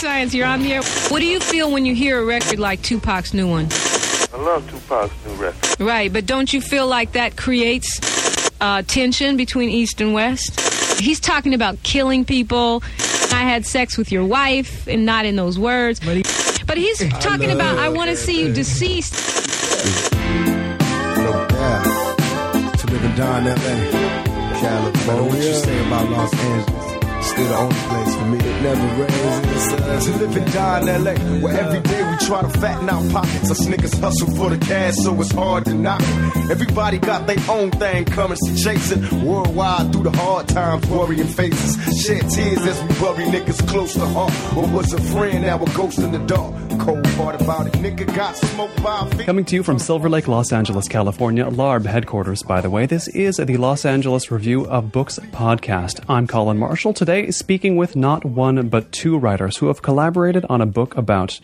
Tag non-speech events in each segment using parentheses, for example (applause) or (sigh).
Science, you're on the air. What do you feel when you hear a record like Tupac's new one? I love Tupac's new record. Right, but don't you feel like that creates uh, tension between East and West? He's talking about killing people. I had sex with your wife, and not in those words. But, he, but he's (laughs) talking about, I want to see you deceased. No doubt. To live and die in LA. California. What you say about Los Angeles? Still the only place for me. It never rains. To live and die in LA, where every day we try to fatten our pockets. Us niggas hustle for the cash, so it's hard to knock. Everybody got their own thing coming, so chasing worldwide through the hard times, worrying faces. Shed tears as we bury niggas close to heart. What was a friend, now a ghost in the dark. Cold part about it, nigga got smoked by a Coming to you from Silver Lake, Los Angeles, California, LARB headquarters, by the way. This is the Los Angeles Review of Books podcast. I'm Colin Marshall. Today, speaking with not one, but two writers who have collaborated on a book about,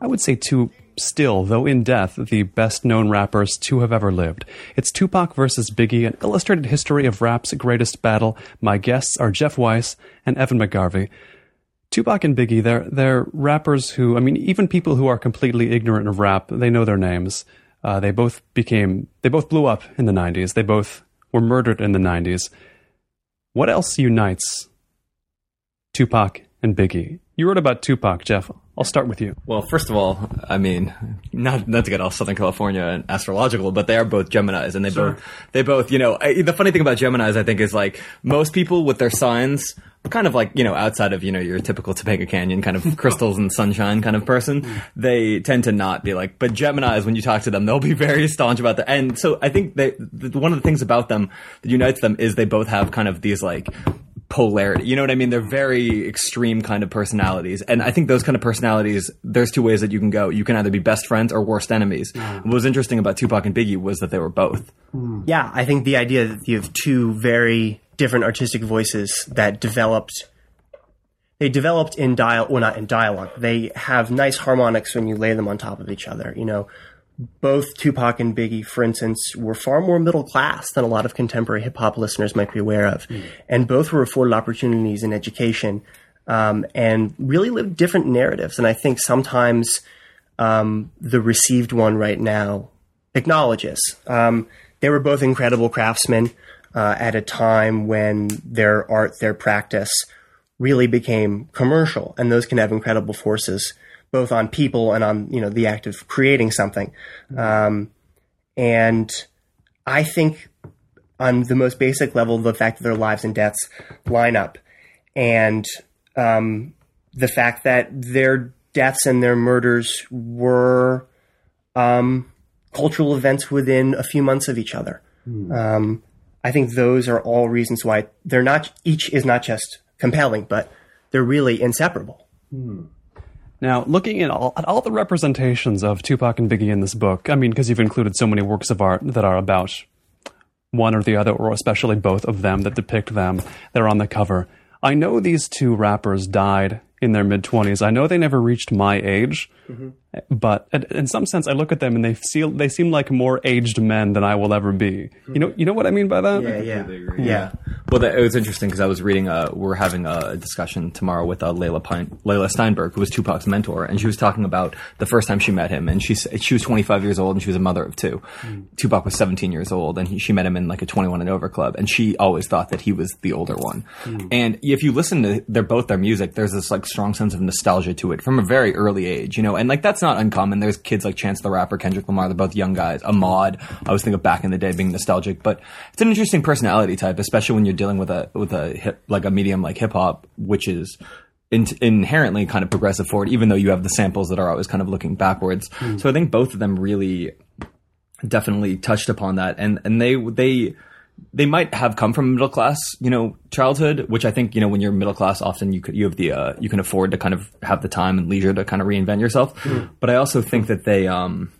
I would say, two still, though in death, the best known rappers to have ever lived. It's Tupac versus Biggie, an illustrated history of rap's greatest battle. My guests are Jeff Weiss and Evan McGarvey. Tupac and Biggie, they're they're rappers who, I mean, even people who are completely ignorant of rap, they know their names. Uh, they both became, they both blew up in the '90s. They both were murdered in the '90s. What else unites Tupac and Biggie? You wrote about Tupac, Jeff. I'll start with you. Well, first of all, I mean, not not to get all Southern California and astrological, but they are both Gemini's, and they both they both, you know, I, the funny thing about Gemini's, I think, is like most people with their signs kind of like you know outside of you know your typical Topanga Canyon kind of (laughs) crystals and sunshine kind of person. They tend to not be like, but Gemini's, when you talk to them, they'll be (laughs) very staunch about that. And so I think they the, one of the things about them that unites them is they both have kind of these like polarity. You know what I mean? They're very extreme kind of personalities. And I think those kind of personalities, there's two ways that you can go. You can either be best friends or worst enemies. What was interesting about Tupac and Biggie was that they were both. Hmm. Yeah, I think the idea that you have two very different artistic voices that developed they developed in dial well not in dialogue. They have nice harmonics when you lay them on top of each other. You know, both Tupac and Biggie, for instance, were far more middle class than a lot of contemporary hip hop listeners might be aware of, and both were afforded opportunities in education um, and really lived different narratives. And I think sometimes um, the received one right now acknowledges um, they were both incredible craftsmen uh, at a time when their art, their practice, really became commercial, and those can have incredible forces both on people and on you know the act of creating something. Um, and I think on the most basic level, the fact that their lives and deaths line up, and um, the fact that their deaths and their murders were um, cultural events within a few months of each other. Um, I think those are all reasons why they're not. Each is not just compelling, but they're really inseparable. Hmm. Now, looking at all, at all the representations of Tupac and Biggie in this book, I mean, because you've included so many works of art that are about one or the other, or especially both of them that depict them, they're on the cover. I know these two rappers died in their mid 20s. I know they never reached my age, mm-hmm. But in- in some sense, I look at them and they feel they seem like more aged men than I will ever be. You know, you know what I mean by that? Yeah, yeah, yeah. Well, that, it was interesting because I was reading. Uh, we're having a discussion tomorrow with uh, Leila Pine, Leila Steinberg, who was Tupac's mentor, and she was talking about the first time she met him, and she she was 25 years old and she was a mother of two. Tupac was 17 years old, and he, she met him in like a 21 and over club, and she always thought that he was the older one. And if you listen to their both their music, there's this like strong sense of nostalgia to it from a very early age, you know, and like that's not uncommon. There's kids like Chance the Rapper, Kendrick Lamar, they're both young guys. Ahmad, I was thinking of back in the day being nostalgic, but it's an interesting personality type, especially when you're dealing with a with a hip like a medium like hip hop, which is in- inherently kind of progressive forward, even though you have the samples that are always kind of looking backwards. Hmm. So I think both of them really definitely touched upon that, and and they they they might have come from middle class, you know, childhood, which I think, you know, when you're middle class, often you could, you have the, uh, you can afford to kind of have the time and leisure to kind of reinvent yourself. But I also think that they, um,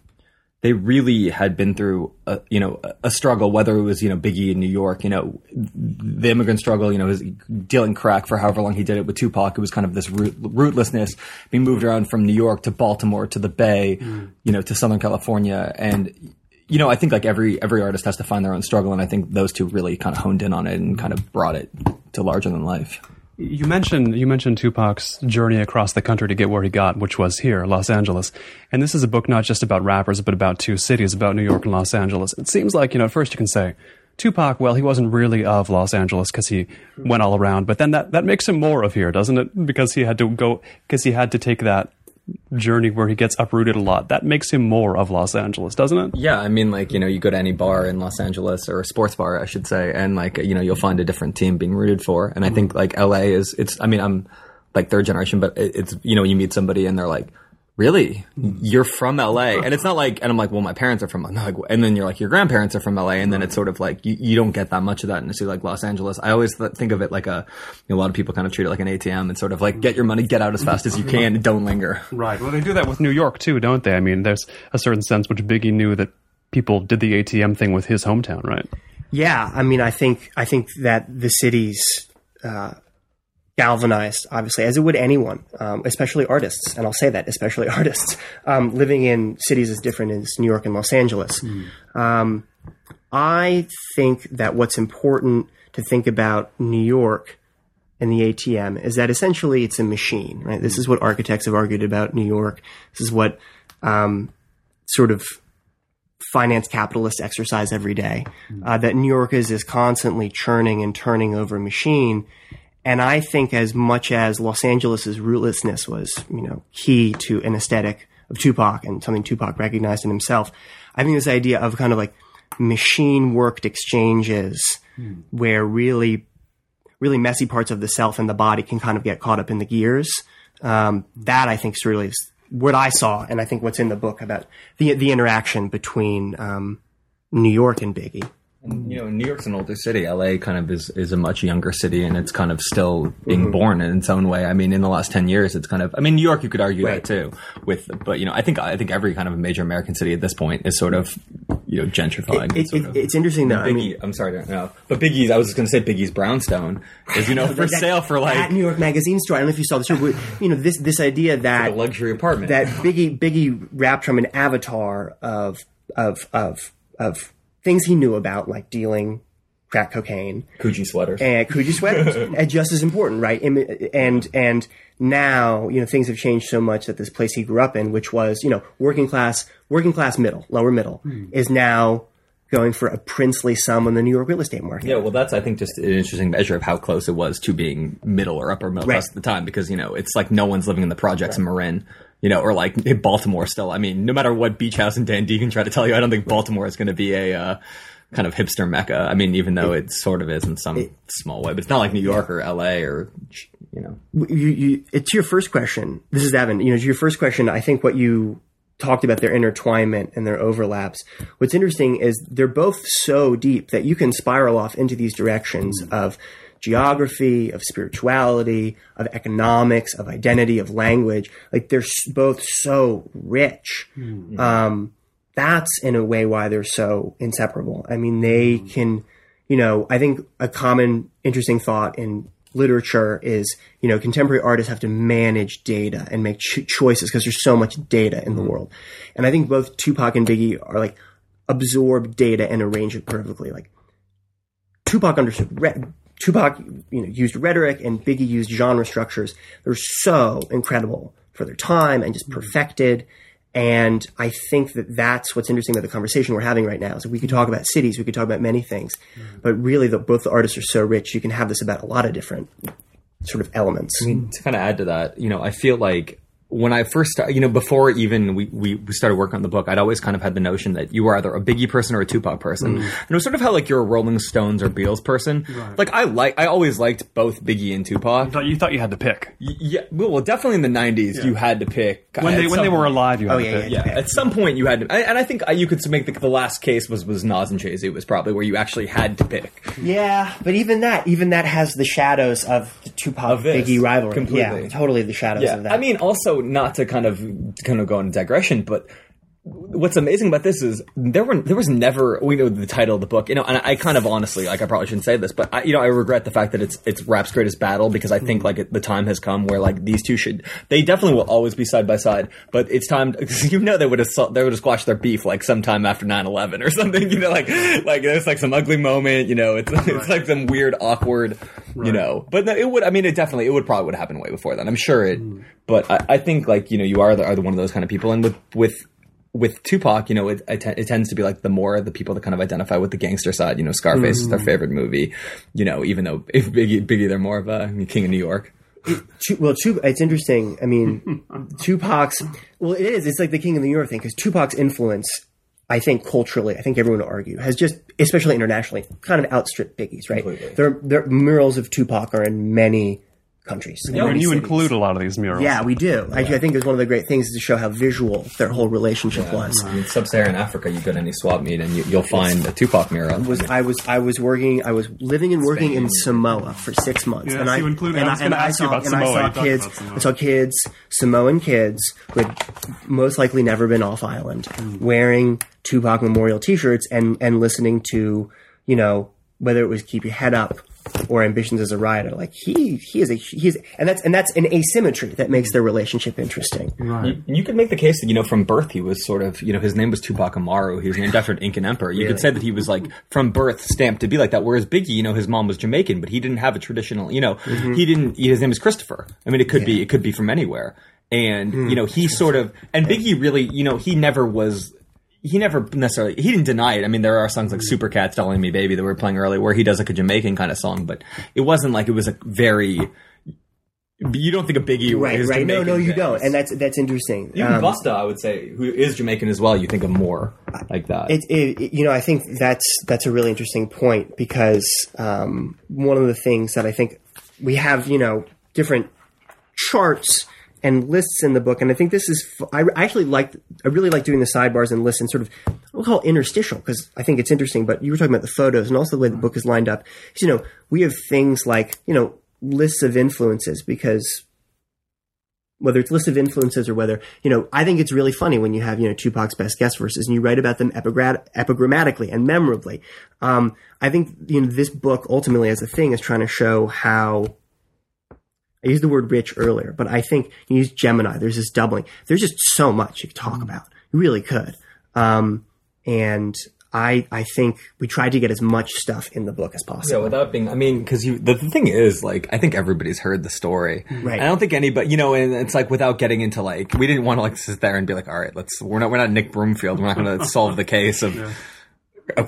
they really had been through, a, you know, a- struggle, whether it was, you know, Biggie in New York, you know, the immigrant struggle, you know, his dealing crack for however long he did it with Tupac. It was kind of this root, rootlessness, being moved around from New York to Baltimore to the Bay, you know, to Southern California. And, you know, I think like every every artist has to find their own struggle, and I think those two really kind of honed in on it and kind of brought it to larger than life. You mentioned you mentioned Tupac's journey across the country to get where he got, which was here, Los Angeles. And this is a book not just about rappers, but about two cities, about New York and Los Angeles. It seems like you know, at first you can say Tupac, well, he wasn't really of Los Angeles because he went all around, but then that that makes him more of here, doesn't it? Because he had to go because he had to take that journey where he gets uprooted a lot. That makes him more of Los Angeles, doesn't it? Yeah, I mean, like you know, you go to any bar in Los Angeles or a sports bar, I should say, and like you know, you'll find a different team being rooted for. And I think like LA is, it's. I mean, I'm like third generation, but it, it's you know, you meet somebody and they're like. Really? You're from LA? And it's not like, and I'm like, well, my parents are from, like, and then you're like, your grandparents are from LA, and then it's sort of like, you, you don't get that much of that in a city like Los Angeles. I always th- think of it like a, you know, a lot of people kind of treat it like an ATM and sort of like, get your money, get out as fast as you can, and don't linger. Right. Well, they do that with New York too, don't they? I mean, there's a certain sense which Biggie knew that people did the ATM thing with his hometown, right? Yeah, I mean, I think I think that the city's uh, galvanized, obviously, as it would anyone, um, especially artists. And I'll say that, especially (laughs) artists um, living in cities as different as New York and Los Angeles. Um, I think that what's important to think about New York and the ATM is that essentially it's a machine, right? This is what architects have argued about New York. This is what um, sort of finance capitalists exercise every day. Uh, that New York is is constantly churning and turning over a machine. And I think as much as Los Angeles's rootlessness was, you know, key to an aesthetic of Tupac and something Tupac recognized in himself, I think this idea of kind of like machine worked exchanges where really really messy parts of the self and the body can kind of get caught up in the gears. Um, that I think is really what I saw, and I think what's in the book about the the interaction between um, New York and Biggie. You mm-hmm. know, New York's an older city. LA kind of is, is a much younger city and it's kind of still being mm-hmm. born in its own way. I mean, in the last 10 years, it's kind of, I mean, New York, you could argue Right. that too with, but you know, I think, I think every kind of major American city at this point is sort of, you know, gentrifying. It, sort it, it's interesting though. Biggie, I mean, I'm sorry no, but Biggie's. I was just going to say Biggie's brownstone is you know (laughs) for that- sale for at like New York Magazine store. I don't know if you saw this, but you know this this idea that a luxury apartment. that Biggie Biggie rapped from an avatar of of of of things he knew about, like dealing crack cocaine Coogi sweaters. and Coogi sweaters, (laughs) and just as important, right? Im- And and now you know things have changed so much that this place he grew up in, which was you know working class, working class middle, lower middle, hmm. is now going for a princely sum on the New York real estate market. Yeah, well, that's I think just an interesting measure of how close it was to being middle or upper middle Right. class at the time, because you know it's like no one's living in the projects in Marin, you know, or like in (laughs) Baltimore. Still, I mean, no matter what beach house and Dan Deacon try to tell you, I don't think Baltimore is going to be a uh, kind of hipster mecca. I mean, even though it sort of is in some small way, but it's not like New York or L.A. or you know. you, you, it's your first question. This is Evan. You know, to your first question. I think what you talked about their intertwinement and their overlaps. What's interesting is they're both so deep that you can spiral off into these directions of geography, of spirituality, of economics, of identity, of language. Like they're both so rich. Hmm. Um, that's in a way why they're so inseparable. I mean, they hmm. can, you know, I think a common interesting thought in literature is, you know, contemporary artists have to manage data and make ch- choices because there's so much data in the hmm. world. And I think both Tupac and Biggie are like absorb data and arrange it perfectly. Like Tupac understood re- Tupac, you know, used rhetoric and Biggie used genre structures. They're so incredible for their time and just mm-hmm. perfected. And I think that that's what's interesting about the conversation we're having right now. So we could talk about cities, we could talk about many things, mm-hmm. but really, the, both the artists are so rich. You can have this about a lot of different sort of elements. I mean, to kind of add to that, you know, I feel like when I first started, you know, before even we, we, we started working on the book, I'd always kind of had the notion that you were either a Biggie person or a Tupac person. Mm. And it was sort of how like you're a Rolling Stones or Beatles person. Like I like, I always liked both Biggie and Tupac. Thought- You thought you had to pick Y- Yeah, well, well, definitely in the '90s, you had to pick when at they when some they were alive. You had Oh, to yeah, pick. yeah. Yeah, at some point you had to, and I think you could make the, the last case was was Nas and Jay Z was probably where you actually had to pick. Yeah, but even that, even that has the shadows of the Tupac Of Biggie rivalry. completely. Yeah, totally the shadows Yeah, of that. I mean, also not to kind of kind of go into digression, but what's amazing about this is there were there was never we know the title of the book, you know, and I kind of honestly like I probably shouldn't say this, but I, you know I regret the fact that it's it's rap's greatest battle because I think mm-hmm. like it, the time has come where like these two should they definitely will always be side by side, but it's time (laughs) you know they would have they would have squashed their beef like sometime after 9-11 or (laughs) something, you know, like like there's like some ugly moment, you know, it's (laughs) it's like some weird awkward you know. But no, it would. I mean, it definitely it would probably would happen way before then. I'm sure it. Mm. But I, I think like you know you are the, are the one of those kind of people, and with with with Tupac, you know, it, it, it tends to be like the more the people that kind of identify with the gangster side. You know, Scarface is their mm. favorite movie. You know, even though if Biggie, Biggie, they're more of a King of New York. Tu- well, it's interesting. I mean, (laughs) Tupac's. Well, it is. It's like the King of the York thing because Tupac's influence, I think, culturally, I think everyone would argue, has just, especially internationally, kind of outstripped Biggie's. Right? Completely. There, there, murals of Tupac are in many countries. in and you cities. include a lot of these murals. Yeah, we do. Actually, I think it's one of the great things is to show how visual their whole relationship was. I mean, sub-Saharan Africa, you go to any swap meet and you, you'll find a Tupac mural. was I was I was working I was living and working in Samoa for six months, Yes, and I you and I and gonna ask you saw, about and Samoa. I saw kids Samoa. I saw kids Samoan kids who had most likely never been off island Hmm. wearing Tupac memorial T-shirts and and listening to you know whether it was Keep Your Head Up or Ambitions as a Rider like he he is a he's and that's and that's an asymmetry that makes their relationship interesting. You, you could make the case that you know from birth he was sort of you know his name was Tupac Amaru. He was named after an Incan emperor. You could say that he was like from birth stamped to be like that. Whereas Biggie, you know, his mom was Jamaican, but he didn't have a traditional. You know, mm-hmm. he didn't. His name is Christopher. I mean, it could be it could be from anywhere. And you mm. know, he sort of and Biggie really, you know, he never was. He never necessarily he didn't deny it. I mean, there are songs like Super Cat's, Telling Me Baby that we were playing earlier where he does like a Jamaican kind of song, but it wasn't like it was a very. You don't think of Biggie Right, right. No, Jamaican no, you things. don't, and that's that's interesting. Even Um, Busta, I would say, who is Jamaican as well, you think of more like that. It, it, it- you know, I think that's that's a really interesting point because um, one of the things that I think we have, you know, different charts and lists in the book, and I think this is, I actually like. I really like doing the sidebars and lists and sort of. We'll call it interstitial because I think it's interesting. But you were talking about the photos and also the way the book is lined up. is, You know, we have things like you know lists of influences because whether it's list of influences or whether you know i think it's really funny when you have you know tupac's best guest verses and you write about them epigra- epigrammatically and memorably um, i think you know this book ultimately as a thing is trying to show how i used the word rich earlier but i think you use gemini there's this doubling there's just so much you could talk about you really could um, and I, I think we tried to get as much stuff in the book as possible. yeah, without being, I mean, because you, the, the thing is, like, I think everybody's heard the story. Right. I don't think anybody, you know, and it's like without getting into like, we didn't want to like sit there and be like, all right, let's, we're not, we're not Nick Broomfield. We're not going (laughs) to solve the case of, of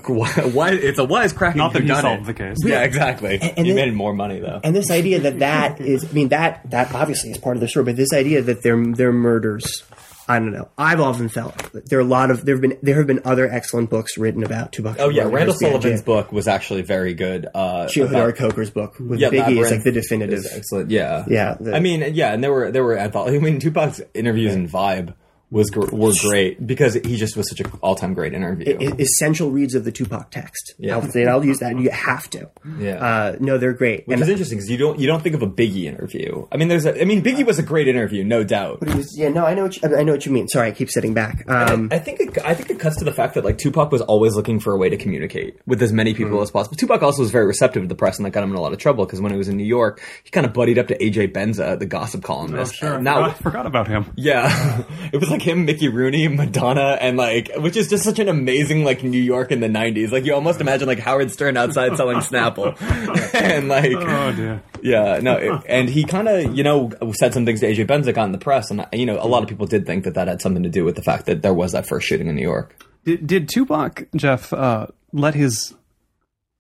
why, why, it's a wisecracking Not that who he done solved it. the case. Yeah, exactly. and you then- made more money though. and this idea that that (laughs) is i mean that that obviously is part of the story but this idea that they're they're murders i don't know i've often felt that there are a lot of there have been there have been other excellent books written about tupac oh yeah, Randall Here's. Sullivan's book was actually very good. Uh, Cheo about- Hodari Coker's book with Yeah, Biggie is like the definitive. is excellent. Yeah, Yeah, the- I mean, yeah, and there were there were anthology. I mean, Tupac's interviews and vibe was gr- were great because he just was such an all time great interview. e- essential reads of the Tupac text. Yeah. I'll, I'll use that. And you have to. Yeah. Uh, no, they're great. Which and is interesting because you don't you don't think of a Biggie interview. I mean, there's a, I mean, Biggie was a great interview, no doubt. it was, yeah, no, I know. What you, I know what you mean. Sorry, I keep sitting back. Um, I think it, I think it cuts to the fact that like Tupac was always looking for a way to communicate with as many people as possible. Tupac also was very receptive to the press, and that got him in a lot of trouble because when he was in New York, he kind of buddied up to AJ Benza, the gossip columnist. Sure. Now, I forgot about him. Yeah, (laughs) it was like him, Mickey Rooney, Madonna, and like, which is just such an amazing like New York in the '90s. Like you almost imagine like Howard Stern outside selling Snapple, (laughs) and like, Oh dear. yeah, no, it- and he kind of you know said some things to AJ Benzik on the press, and you know a lot of people did think that that had something to do with the fact that there was that first shooting in New York. Did, did Tupac Jeff uh, let his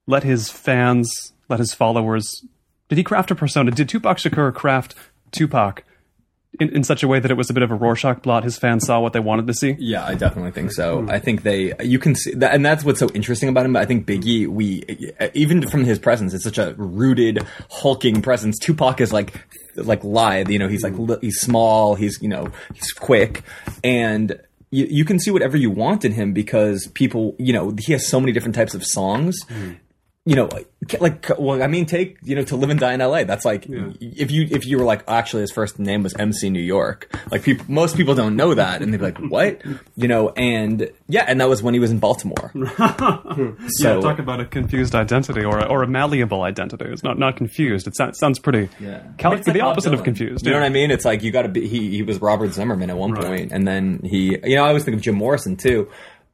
let his fans, let his followers? Did he craft a persona? Did Tupac Shakur craft Tupac in, in such a way that it was a bit of a Rorschach blot? His fans saw what they wanted to see. Yeah, I definitely think so. Hmm. I think they, you can see that, and that's what's so interesting about him. I think Biggie, we, even from his presence, it's such a rooted, hulking presence. Tupac is like, like lithe, you know, he's like, hmm. he's small, he's, you know, he's quick, and you, you can see whatever you want in him because people, you know, he has so many different types of songs. Hmm. You know, like, well, I mean, take you know, to live and die in L.A. That's like, if you if you were like, actually, his first name was MC New York. Like, people, most people don't know that, and they'd be like, what? You know, and yeah, and that was when he was in Baltimore. (laughs) so yeah, talk about a confused identity or a, or a malleable identity. It's not not confused. It sounds, sounds pretty. Yeah. Cal- It's like the Bob opposite of confused. You know what I mean? It's like you got to be. He he was Robert Zimmerman at one Right. point, and then he. You know, I always think of Jim Morrison too.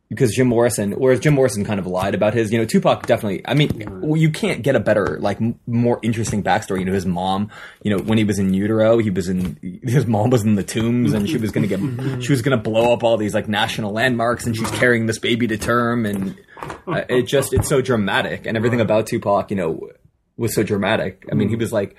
Because Jim Morrison, whereas Jim Morrison kind of lied about his, you know, Tupac definitely. I mean, well, you can't get a better, like, m- more interesting backstory. You know, his mom, you know, when he was in utero, he was in (laughs) his mom was in the tombs, and she was gonna get, (laughs) she was gonna blow up all these like national landmarks, and she's carrying this baby to term, and uh, it just it's so dramatic, and everything about Tupac, you know, was so dramatic. I mean, he was like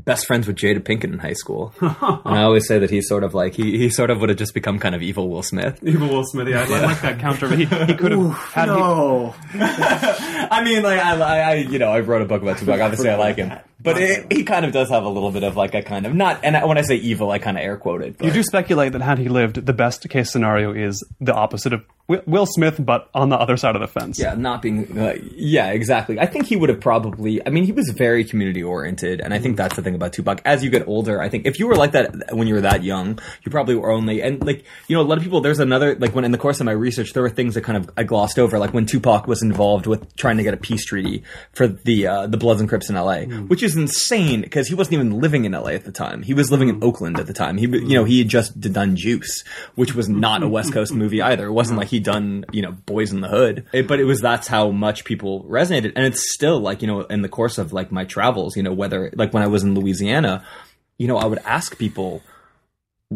best friends with Jada Pinkett in high school, and I always say that he's sort of like he he sort of would have just become kind of evil Will Smith. Evil Will Smith. Yeah, I like that counter. He, he could have had. he- No, (laughs) I mean, like I, I, I, you know, I wrote a book about Tupac. Obviously, I like him, but it, he kind of does have a little bit of like a kind of not. And when I say evil, I kind of air quoted. You do speculate that had he lived, the best case scenario is the opposite of Will Smith, but on the other side of the fence. Yeah, not being. Uh, yeah, exactly. I think he would have probably. I mean, he was very community oriented, and I think that's the thing about Tupac. As you get older, I think if you were like that when you were that young, you probably were only and like you know a lot of people. There's another like when in the course of my research, there were things that kind of I glossed over, like when Tupac was involved with trying to get a peace treaty for the uh, the Bloods and Crips in L.A., which is insane because he wasn't even living in L.A. at the time. He was living in Oakland at the time. He you know he had just done Juice, which was not a West Coast movie either. It wasn't like he'd done you know Boyz n the Hood, It- but it was that's how much people resonated, and it's still like you know in the course of like my travels, you know whether like when I was in Louisiana, you know I would ask people,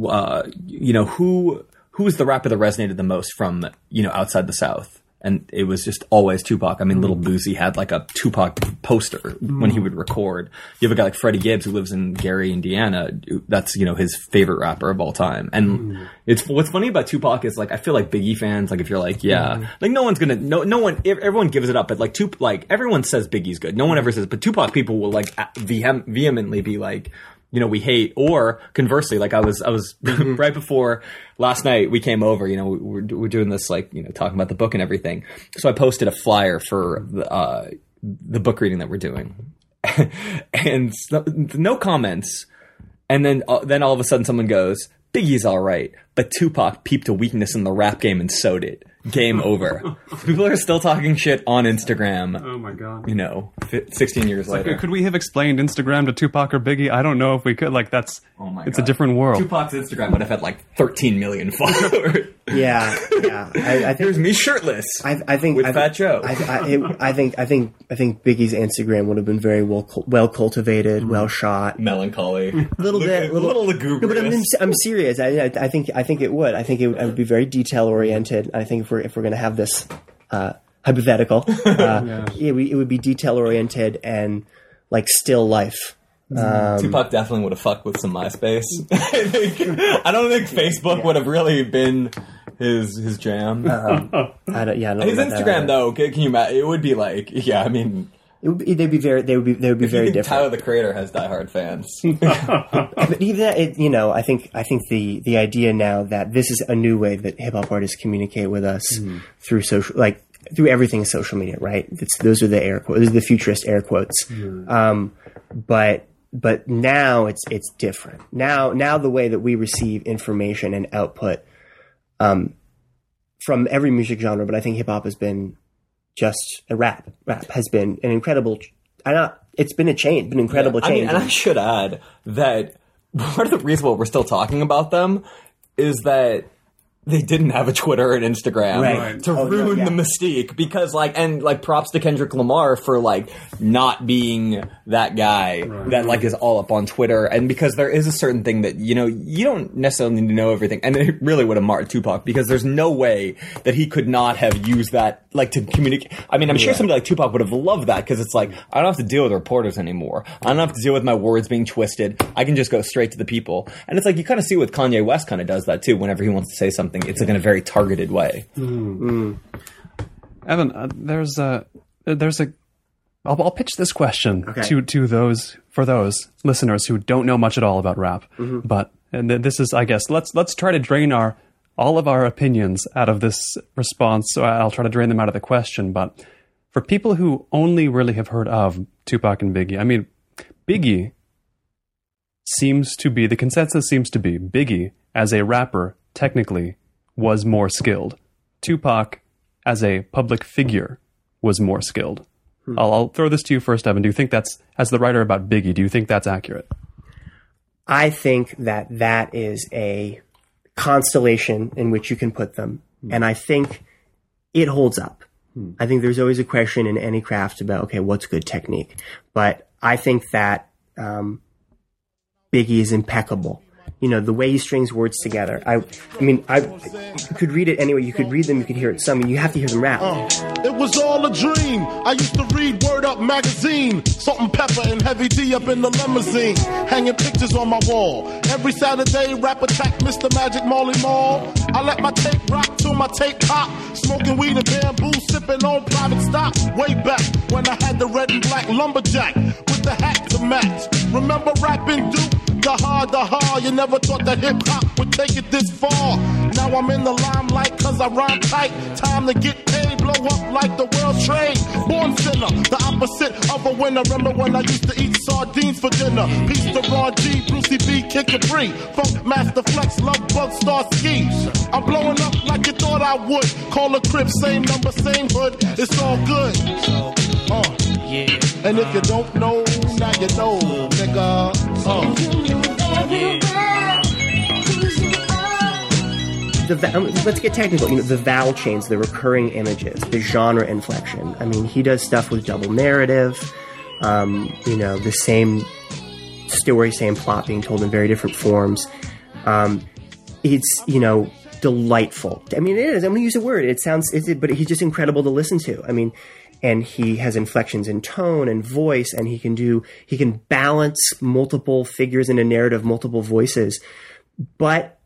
uh, you know who who is the rapper that resonated the most from you know outside the South. And it was just always Tupac. I mean, mm-hmm. Lil Boosie had like a Tupac poster when he mm-hmm. would record. You have a guy like Freddie Gibbs who lives in Gary, Indiana. That's you know his favorite rapper of all time. And mm-hmm. it's what's funny about Tupac is like I feel like Biggie fans. Like if you're like yeah, like no one's gonna no no one everyone gives it up. But like Tup like everyone says Biggie's good. No one ever says. But Tupac people will like vehem- vehemently be like you know, we hate, or conversely, like I was, I was (laughs) (laughs) right before last night we came over, you know, we, we're, we're doing this, like, you know, talking about the book and everything. So I posted a flyer for the, uh, the book reading that we're doing (laughs) and no, no comments. And then, uh, then all of a sudden someone goes, Biggie's all right, but Tupac peeped a weakness in the rap game and sewed it. Game over. (laughs) People are still talking shit on Instagram. Oh my god. You know, fi- 16 years later. Could we have explained Instagram to Tupac or Biggie? I don't know if we could. Like that's Oh my it's God. a different world. Tupac's Instagram would have had like 13 million (laughs) followers. Yeah, yeah. I, I Here's think. me shirtless. I, I think With I, Fat Joe. I, I, it, I think I think I think Biggie's Instagram would have been very well cul- well cultivated, Mm-hmm. well shot. Melancholy. A (laughs) little bit, little, little, lugubrious. No, but I'm, I'm serious. I, I, I think I think it would. I think it would, it would be very detail oriented. I think if we're if we're going to have this uh, hypothetical, (laughs) uh, it, would- it would be detail oriented and like still life. Um, Tupac definitely would have fucked with some MySpace. (laughs) I, think, I don't think Facebook would have really been his his jam. Uh-huh. (laughs) I don't, yeah, I don't his know that Instagram though, can, can you imagine? It would be like, yeah, I mean, It would be, they'd be very they would be they would be very different. Tyler the Creator has diehard fans. (laughs) but even that, it, you know, I think I think the the idea now that this is a new way that hip hop artists communicate with us hmm. through social, like through everything is social media, right? It's, those are the air quotes, those are the futurist air quotes. Hmm. Um, but but now it's it's different. Now now the way that we receive information and output, um, from every music genre, but I think hip hop has been just a rap. Rap has been an incredible. I not. It's been a change, been an incredible I mean, change. and I should add that (laughs) part of the reason why we're still talking about them is that they didn't have a Twitter and Instagram Right. to Oh, no, ruin yeah. the mystique because like and like props to Kendrick Lamar for like not being that guy that like is all up on Twitter. And because there is a certain thing that you know you don't necessarily need to know everything. And it really would have marred Tupac because there's no way that he could not have used that like to communicate. I mean I'm sure somebody like Tupac would have loved that because it's like I don't have to deal with reporters anymore. I don't have to deal with my words being twisted. I can just go straight to the people. And it's like you kind of see what Kanye West kind of does that too whenever he wants to say something it's like in a very targeted way Evan, uh, there's a there's a. I'll, I'll pitch this question Okay. to to those for those listeners who don't know much at all about rap. But and this is, I guess, let's let's try to drain our all of our opinions out of this response. So I'll try to drain them out of the question. But for people who only really have heard of Tupac and Biggie, I mean, Biggie seems to be the consensus seems to be Biggie as a rapper technically was more skilled. Tupac as a public figure was more skilled. Hmm. I'll, I'll throw this to you first, Evan. Do you think that's as the writer about Biggie? Do you think that's accurate? I think that that is a constellation in which you can put them, hmm. and I think it holds up. Hmm. I think there's always a question in any craft about okay, what's good technique, but I think that um, Biggie is impeccable. You know the way he strings words together. I, I mean, I you could read it anyway. You could read them. You could hear it. Some. I mean, You have to hear them rap. Uh, it was all a dream. I used to read Word Up magazine, Salt-N-Pepa and Heavy D up in the limousine, hanging pictures on my wall. Every Saturday, rap attack Mr. Magic Marley Marl. I let my tape rock till my tape pop, smoking weed and bamboo, sipping on private stock. Way back when I had the red and black lumberjack with the hat to match. Remember rapping Duke? The hard, the hard. You never thought that hip hop would take it this far. Now I'm in the limelight cause I rhyme tight. Time to get paid, blow up like the world trade. Born sinner, the opposite of a winner. Remember when I used to eat sardines for dinner? Peace to Ron G, Brucie B, Kid Capri. Funkmaster Flex, Love Bug, Starski. I'm blowing up like you thought I would. Call a crib, same number, same hood. It's all good. Uh. And if you don't know, now you know, nigga. Uh. The um, let's get technical. You know, the vowel chains, the recurring images, the genre inflection. I mean, he does stuff with double narrative. Um, you know, the same story, same plot being told in very different forms. Um, it's you know delightful. I mean, it is. I'm going to use a word. It sounds, but he's just incredible to listen to. I mean, and he has inflections in tone and voice, and he can do he can balance multiple figures in a narrative, multiple voices, but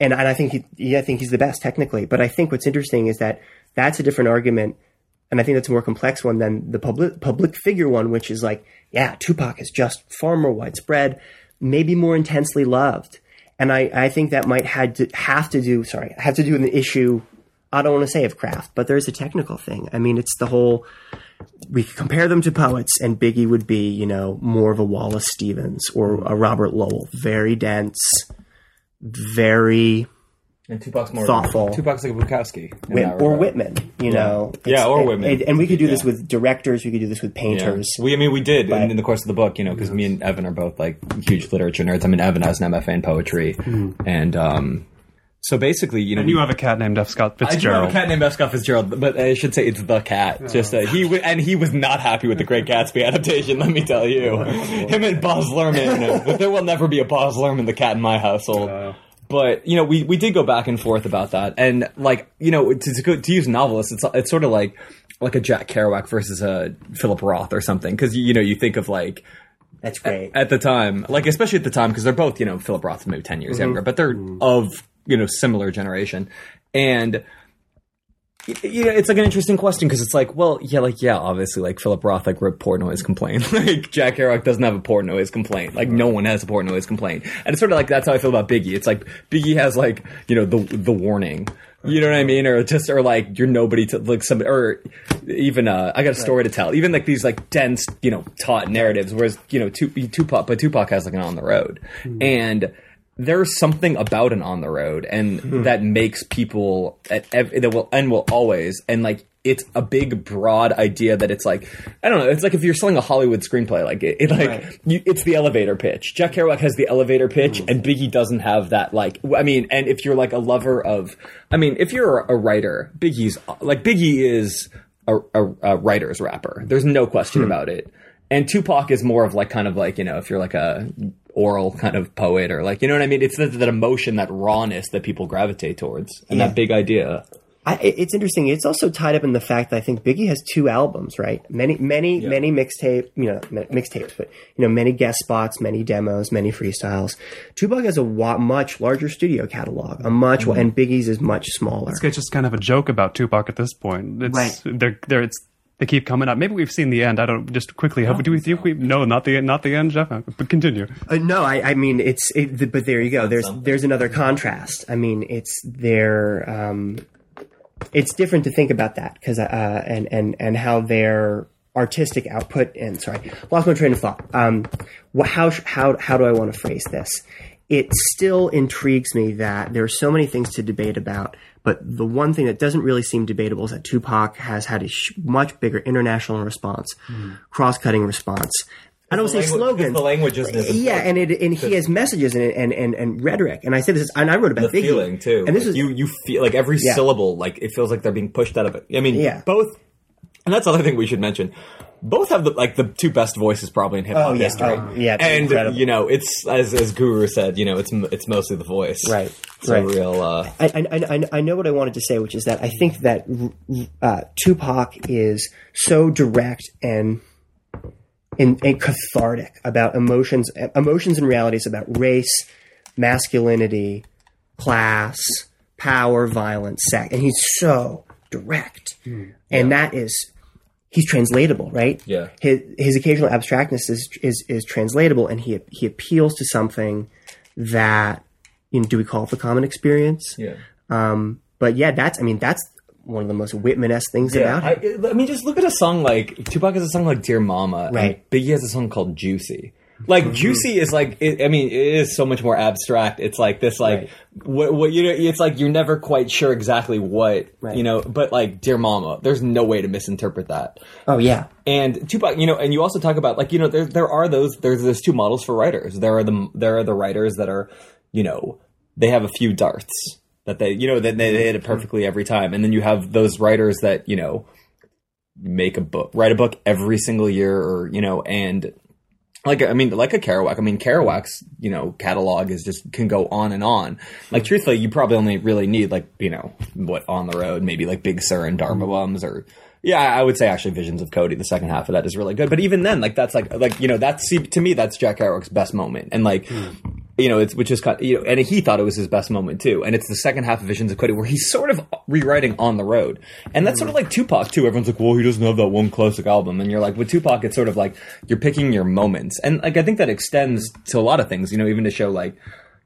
and, and I think he, yeah, I think he's the best technically. But I think what's interesting is that that's a different argument, and I think that's a more complex one than the public public figure one, which is like, yeah, Tupac is just far more widespread, maybe more intensely loved, and I, I think that might had to have to do sorry have to do with the issue. I don't want to say of craft, but there's a technical thing. I mean, it's the whole. We compare them to poets, and Biggie would be, you know, more of a Wallace Stevens or a Robert Lowell, very dense, very And Tupac's more Thoughtful. Tupac's like a Bukowski. Whit- or. Whitman, you know. Yeah, It's- or and- Whitman. And, and we could do this Yeah. with directors. We could do this with Yeah. painters. We, I mean, we did But- in, in the course of the book, you know, because me and Evan are both like huge literature nerds. I mean, Evan has an MFA in poetry, and um, so basically, you know, And you have a cat named F. Scott Fitzgerald. I do have a cat named F. Scott Fitzgerald, but I should say it's the cat. Just uh, he w- and he was not happy with the Great Gatsby adaptation. Let me tell you, him and Baz Luhrmann. (laughs) but there will never be a Baz Luhrmann the cat in my household. But you know, we, we did go back and forth about that, and like you know, to to, go, to use novelists, it's it's sort of like like a Jack Kerouac versus a Philip Roth or something, because you know you think of like That's great. at the time, like especially at the time, because they're both, you know, Philip Roth's maybe ten years younger, but they're of you know similar generation, and y- you know, it's like an interesting question because it's like, well, yeah, like yeah, obviously, like Philip Roth like wrote Portnoy's complaint, (laughs) like Jack Kerouac doesn't have a Portnoy's complaint, like no one has a Portnoy's complaint, and it's sort of like that's how I feel about Biggie. It's like Biggie has like you know the the warning. You know what I mean, or just, or like you're nobody to like some, or even uh, I got a story to tell. Even like these like dense, you know, taut narratives. Whereas you know, Tu- Tupac, but Tupac has like an on the road, and there's something about an on the road, and hmm. that makes people at ev- that will and will always and like it's a big broad idea that it's like I don't know. It's like if you're selling a Hollywood screenplay, like it, it like Right. you, it's the elevator pitch. Jack Kerouac has the elevator pitch, hmm. and Biggie doesn't have that. Like, I mean, and if you're like a lover of, I mean, if you're a writer, Biggie's like Biggie is a, a, a writer's rapper. There's no question hmm. about it. And Tupac is more of like kind of like you know if you're like a oral kind of poet or like you know what I mean. It's that, that emotion, that rawness that people gravitate towards, and Yeah. that big idea. I, it's interesting. It's also tied up in the fact that I think Biggie has two albums, right? Many, many, many mixtape, you know, mixtapes, but you know, many guest spots, many demos, many freestyles. Tupac has a wa- much larger studio catalog, a much, Mm-hmm. and Biggie's is much smaller. It's just kind of a joke about Tupac at this point. It's, Right. They're, they're, it's, they keep coming up. Maybe we've seen the end. I don't. Just quickly, have, do we think we? No, not the not the end, Jeff. But continue. Uh, no, I, I mean it's. It, but there you go. There's there's another contrast. I mean, it's their. Um, it's different to think about that because uh, and and and how their artistic output and sorry, lost my train of thought. Um, wh- how how how do I want to phrase this? It still intrigues me that there are so many things to debate about, but the one thing that doesn't really seem debatable is that Tupac has had a sh- much bigger international response, hmm. cross-cutting response, I don't say slogans. The language is yeah, and it and he has messages in it and, and, and rhetoric. And I said this, and I wrote about the Biggie. feeling too. And this Like, is you you feel like every Yeah. syllable like it feels like they're being pushed out of it. I mean, Yeah. both, and that's the other thing we should mention. Both have the like the two best voices probably in hip hop Oh, yeah. history. Oh, yeah, it's and incredible. you know it's as as Guru said, you know it's it's mostly the voice, Right, It's right. a real. uh I, I, I, I know what I wanted to say, which is that I think that uh, Tupac is so direct and, and and cathartic about emotions, emotions and realities about race, masculinity, class, power, violence, sex, and he's so direct, and that is he's translatable, right? Yeah. His his occasional abstractness is is is translatable, and he he appeals to something that you know, do we call it the common experience? Yeah. Um, but yeah, that's I mean that's one of the most Whitman-esque things about him. I, I mean, just look at a song like Tupac has a song like "Dear Mama," Right. Biggie has a song called "Juicy." Like mm-hmm. "Juicy" is like, it, I mean, it is so much more abstract. It's like this, like Right. what, what you know. It's like you're never quite sure exactly what Right. you know. But like "Dear Mama," there's no way to misinterpret that. oh yeah, And Tupac, you know, and you also talk about like you know there there are those there's those two models for writers. There are the there are the writers that are you know they have a few darts that they you know that they, they hit it mm-hmm. perfectly every time, and then you have those writers that you know make a book write a book every single year or you know and like I mean, like a Kerouac. I mean, Kerouac's you know catalog is just can go on and on. Like truthfully, you probably only really need like you know what on the road, maybe like Big Sur and Dharma mm-hmm. Bums or yeah, I would say actually Visions of Cody. The second half of that is really good. But even then, like that's like like you know that's see, to me that's Jack Kerouac's best moment, and like hmm. You know it's which is kind you know and he thought it was his best moment too. And it's the second half of Visions of Cody where he's sort of rewriting on the road, and that's sort of like Tupac too. Everyone's like, well, he doesn't have that one classic album, and you're like, with Tupac, it's sort of like you're picking your moments, and like I think that extends to a lot of things. You know, even to show like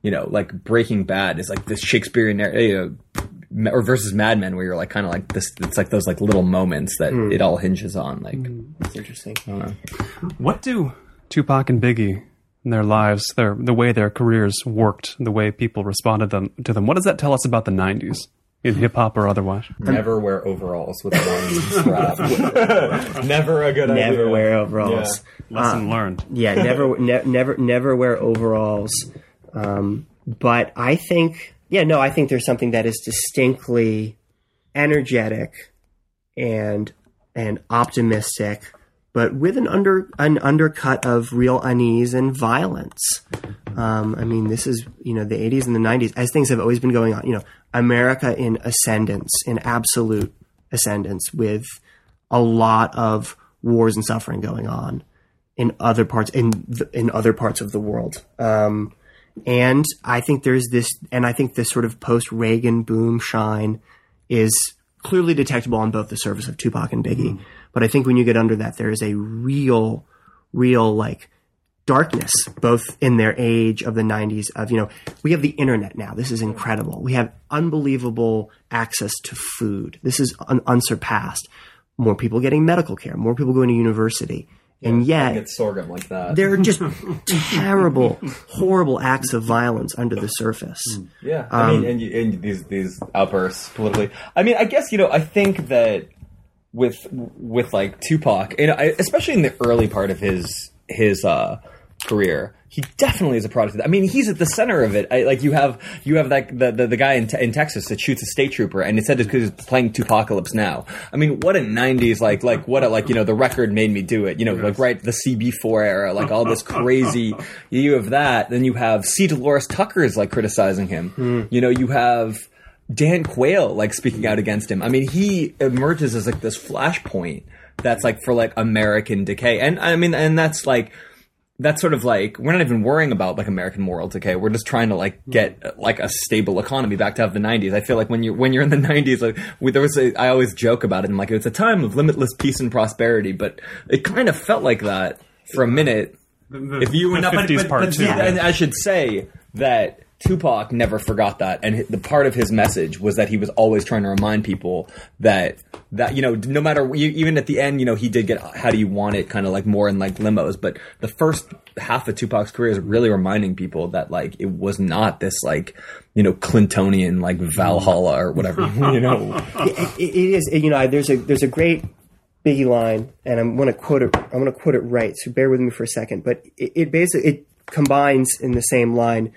you know like Breaking Bad is like this Shakespearean you know, or versus Mad Men where you're like kind of like this. It's like those like little moments that hmm. it all hinges on. Like hmm. it's interesting. What do Tupac and Biggie and their lives, their the way their careers worked, the way people responded them, to them? What does that tell us about the '90s in hip hop or otherwise? never wear overalls with one strap. (laughs) never a good idea. Never wear overalls. Lesson learned. Yeah, never, (laughs) ne- never, never wear overalls. Um, but I think, yeah, no, I think there's something that is distinctly energetic and and optimistic, but with an under an undercut of real unease and violence. Um, I mean, this is you know the 80s and the 90s as things have always been going on. You know, America in ascendance, in absolute ascendance, with a lot of wars and suffering going on in other parts in the, in other parts of the world. Um, and I think there's this, and I think this sort of post Reagan boom shine is clearly detectable on both the surface of Tupac and Biggie. But I think when you get under that, there is a real, real like darkness, both in their age of the 90s. Of you know, we have the internet now. This is incredible. We have unbelievable access to food. This is un- unsurpassed. More people getting medical care. More people going to university. And yet, Get sorghum like that. there are just (laughs) terrible, horrible acts of violence under the surface. Yeah, I Um, mean, and, you, and these these outbursts politically. I mean, I guess you know, I think that with with like Tupac, and I, especially in the early part of his his uh, career, he definitely is a product. Of that. I mean, he's at the center of it. I, like you have you have like the, the the guy in, in Texas that shoots a state trooper, and it said it's because he's playing Tupacalypse now. I mean, what a '90s like like what a like you know the record made me do it. You know, like right the CB4 era, like all this crazy. (laughs) you have that, then you have C. Dolores Tucker is like criticizing him. You know, you have. Dan Quayle like speaking out against him. I mean, he emerges as like this flashpoint that's like for like American decay, and I mean, and that's like that's sort of like we're not even worrying about like American moral decay. We're just trying to like get like a stable economy back to have the '90s. I feel like when you when you're in the (laughs) '90s, like we, there was a, I always joke about it. and like it's a time of limitless peace and prosperity, but it kind of felt like that for a minute. if you the were not, but, 50s but, part but, too. and I should say that Tupac never forgot that, and the part of his message was that he was always trying to remind people that that you know, no matter even at the end, you know, he did get "How Do You Want It" kind of like more in like limos, but the first half of Tupac's career is really reminding people that like it was not this like you know Clintonian like Valhalla or whatever, (laughs) you know. it, it is you know there's a there's a great Biggie line, and I'm going to quote it. I'm going to quote it right. So bear with me for a second. But it, it basically it combines in the same line.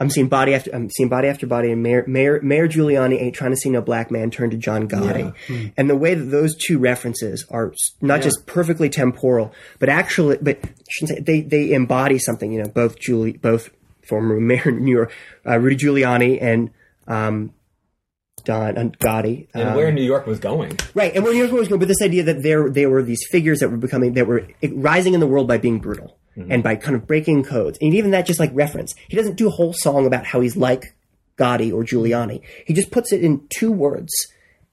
I'm seeing body after I'm seeing body after body, and Mayor Mayor, Mayor Giuliani ain't trying to see no black man turn to John Gotti. And the way that those two references are s- not just perfectly temporal, but actually, but I shouldn't say, they they embody something. You know, both Julie, both former (laughs) Mayor of New York, uh, Rudy Giuliani, and um, Don uh, Gotti. and um, where New York was going. Right, and where New York was going, but this idea that there they were these figures that were becoming that were rising in the world by being brutal and by kind of breaking codes, and even that just like reference. He doesn't do a whole song about how he's like Gotti or Giuliani. He just puts it in two words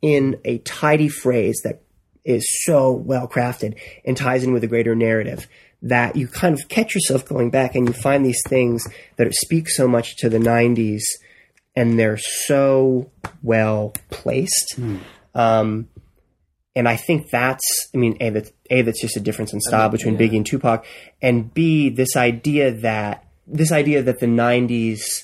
in a tidy phrase that is so well crafted and ties in with a greater narrative that you kind of catch yourself going back and you find these things that speak so much to the 90s and they're so well placed. Um, and I think that's, I mean, A, that's, A, that's just a difference in style between Biggie and Tupac. And B, this idea that, this idea that the 90s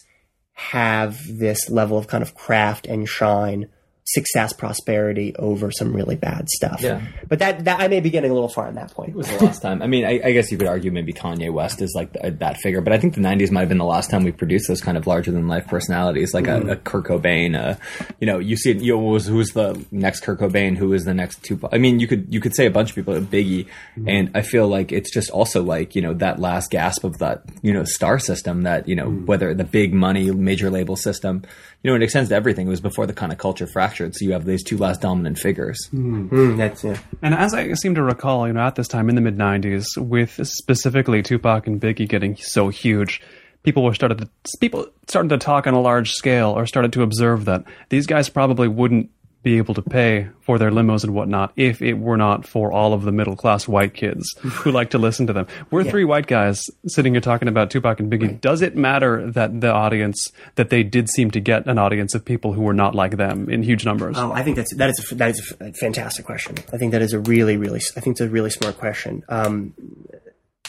have this level of kind of craft and shine, success, prosperity over some really bad stuff. Yeah. But that, that, I may be getting a little far on that point. It was the last time. I mean, I, I guess you could argue maybe Kanye West is like th- that figure, but I think the '90s might have been the last time we produced those kind of larger than life personalities, like a, mm. a Kurt Cobain. Uh, you know, you see, it, you know, was who's the next Kurt Cobain? Who is the next Tupac? I mean, you could you could say a bunch of people, Biggie, mm. and I feel like it's just also like you know that last gasp of that you know star system that you know mm. whether the big money major label system, you know, it extends to everything. It was before the kind of culture fractured, so you have these two last dominant figures. Mm, that's, yeah. And as I seem to recall, you know, at this time in the mid '90s, with specifically Tupac and Biggie getting so huge, people were started to people started to talk on a large scale, or started to observe that these guys probably wouldn't be able to pay for their limos and whatnot if it were not for all of the middle class white kids who like to listen to them. We're three white guys sitting here talking about Tupac and Biggie. Does it matter that the audience that they did seem to get an audience of people who were not like them in huge numbers? Oh, I think that's that is a, that is a fantastic question. I think that is a really, really, I think it's a really smart question. Um,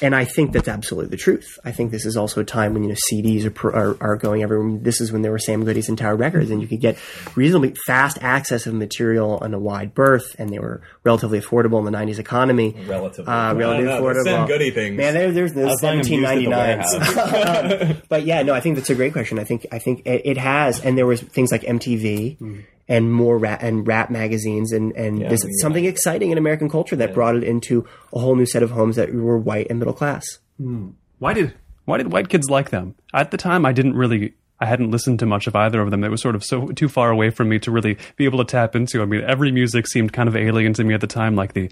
and I think that's absolutely the truth. I think this is also a time when you know CDs are are, are going everywhere. This is when there were Sam Goody's and Tower Records, and you could get reasonably fast access of material on a wide berth, and they were relatively affordable in the '90s economy. Relatively. uh, relatively I don't know, affordable. Sam Goody things. Man, there, there's I there's was buying them used at the 1799. Um, (laughs) but yeah, no, I think that's a great question. I think I think it, it has, and there was things like MTV and more rap and rap magazines, and and Yeah, there's I mean, something exciting in American culture that brought it into a whole new set of homes that were white and middle class. Hmm. Why did why did white kids like them? At the time, I didn't really. I hadn't listened to much of either of them. It was sort of so too far away from me to really be able to tap into. I mean, every music seemed kind of alien to me at the time, like the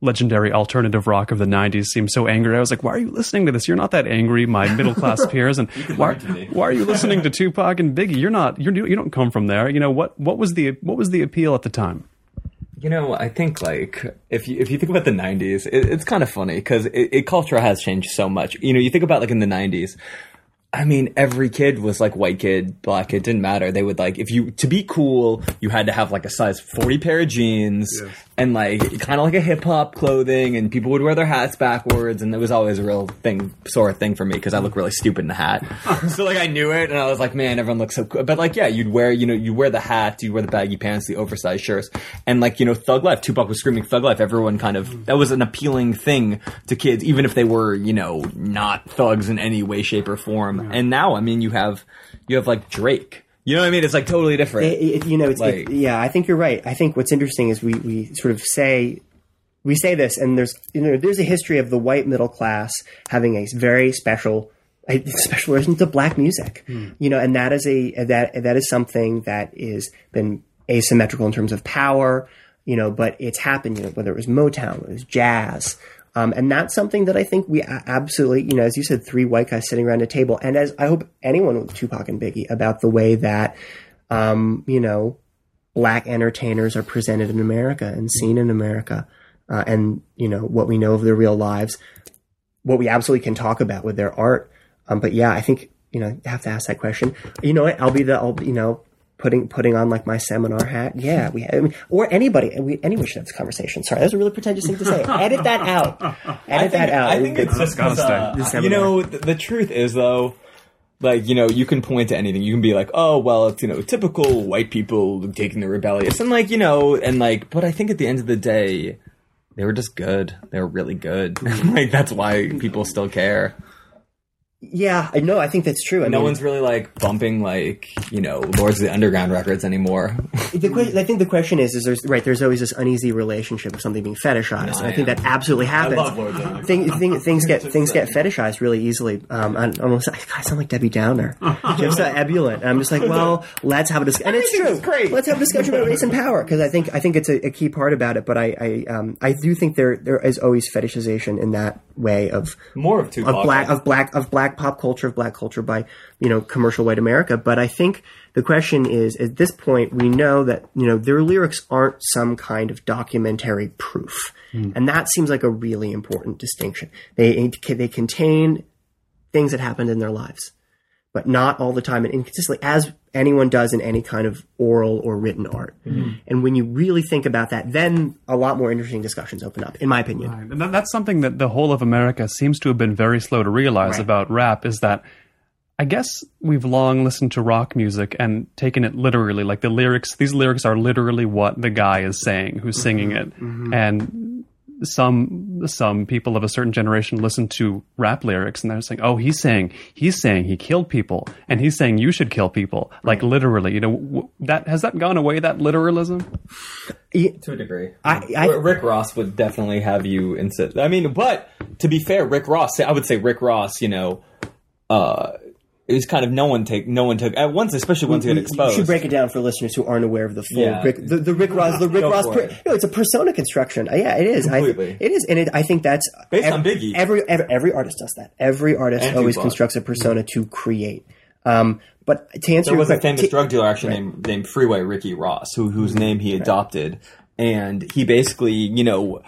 legendary alternative rock of the 90s seemed so angry. I was like, why are you listening to this? You're not that angry, my (laughs) middle class peers. And why, learn to be. why are you listening to Tupac and Biggie? You're not, you're, you don't come from there. You know, what, what was the, what was the appeal at the time? You know, I think like if you if you think about the '90s, it, it's kind of funny because it, it culture has changed so much. You know, you think about like in the '90s. I mean, every kid was like white kid, black kid, didn't matter. They would like if you to be cool, you had to have like a size forty pair of jeans and like kind of like a hip hop clothing, and people would wear their hats backwards, and it was always a real thing, sort of thing for me because I look really stupid in the hat. (laughs) so like I knew it, and I was like, man, everyone looks so cool. But like, yeah, you'd wear, you know, you wear the hat, you wear the baggy pants, the oversized shirts, and like you know, Thug Life. Tupac was screaming Thug Life. Everyone kind of that was an appealing thing to kids, even if they were, you know, not thugs in any way, shape, or form. And now, I mean, you have you have like Drake. You know what I mean? It's like totally different. It, it- you know, it's, it- Like- yeah, I think you're right. I think what's interesting is we, we sort of say we say this, and there's you know there's a history of the white middle class having a very special a special relation to black music, hmm. you know, and that is a that that is something that is been asymmetrical in terms of power, you know, but it's happened, you know, whether it was Motown, whether it was jazz. Um, and that's something that I think we absolutely, you know, as you said, three white guys sitting around a table, and as I hope anyone with Tupac and Biggie about the way that, um, you know, black entertainers are presented in America and seen in America, uh, and you know what we know of their real lives, what we absolutely can talk about with their art. Um, but yeah, I think you know have to ask that question. You know what? I'll be the I'll you know putting putting on like my seminar hat. Yeah, we I mean, or anybody we anyone should have this conversation. Sorry, that was a really pretentious thing to say. (laughs) Edit that out. Edit that out. I think it's just gotta 'cause, uh, stay. you know, th- the truth is though, like you know, you can point to anything. You can be like, oh well, it's you know, typical white people taking the rebellious, and like you know, and like, but I think at the end of the day, they were just good. They were really good. (laughs) like that's why people still care. Yeah, I know. I think that's true. I No mean, one's really like bumping like you know Lords of the Underground records anymore. The que- I think the question is, is there's right? There's always this uneasy relationship of something being fetishized, and I think that absolutely happens. love Lord Zimmer. Thing, thing, things get (laughs) things get fetishized really easily. Um, I almost I sound like Debbie Downer, just uh, ebullient. And I'm just like, well, let's have a discussion. And it's true. Everything's great. Let's have a discussion about race and power because I think I think it's a, a key part about it. But I I, um, I do think there there is always fetishization in that way of More of Tupac. of black of black of black pop culture of black culture by you know commercial white America. But I think the question is at this point we know that you know their lyrics aren't some kind of documentary proof, hmm. and that seems like a really important distinction. They they contain things that happened in their lives, but not all the time and inconsistently as anyone does in any kind of oral or written art. Mm-hmm. And when you really think about that, then a lot more interesting discussions open up, in my opinion. And that's something that the whole of America seems to have been very slow to realize Right. about rap is that I guess we've long listened to rock music and taken it literally. Like the lyrics, these lyrics are literally what the guy is saying who's singing mm-hmm. it. Mm-hmm. And some some people of a certain generation listen to rap lyrics and they're saying, "Oh, he's saying he's saying he killed people, and he's saying you should kill people." Like literally, you know, w- that has that gone away? That literalism? to a degree. I- I- R- Rick Ross would definitely have you insist. I mean, but to be fair, Rick Ross, I would say Rick Ross, you know, uh, it was kind of no one take no one took at once, especially once he got We- exposed. You should break it down for listeners who aren't aware of the full Yeah. Rick, the, the Rick Ross, the Rick Go Ross. Per, it. no, it's a persona construction. Uh, Yeah, it is. I, Completely. it is, and it, I think that's Based on Biggie. Every, every every artist does that. Every artist And always constructs a persona to create. Um, but to answer there was a famous to- drug dealer actually named named Freeway Ricky Ross, who whose name he adopted, and he basically, you know,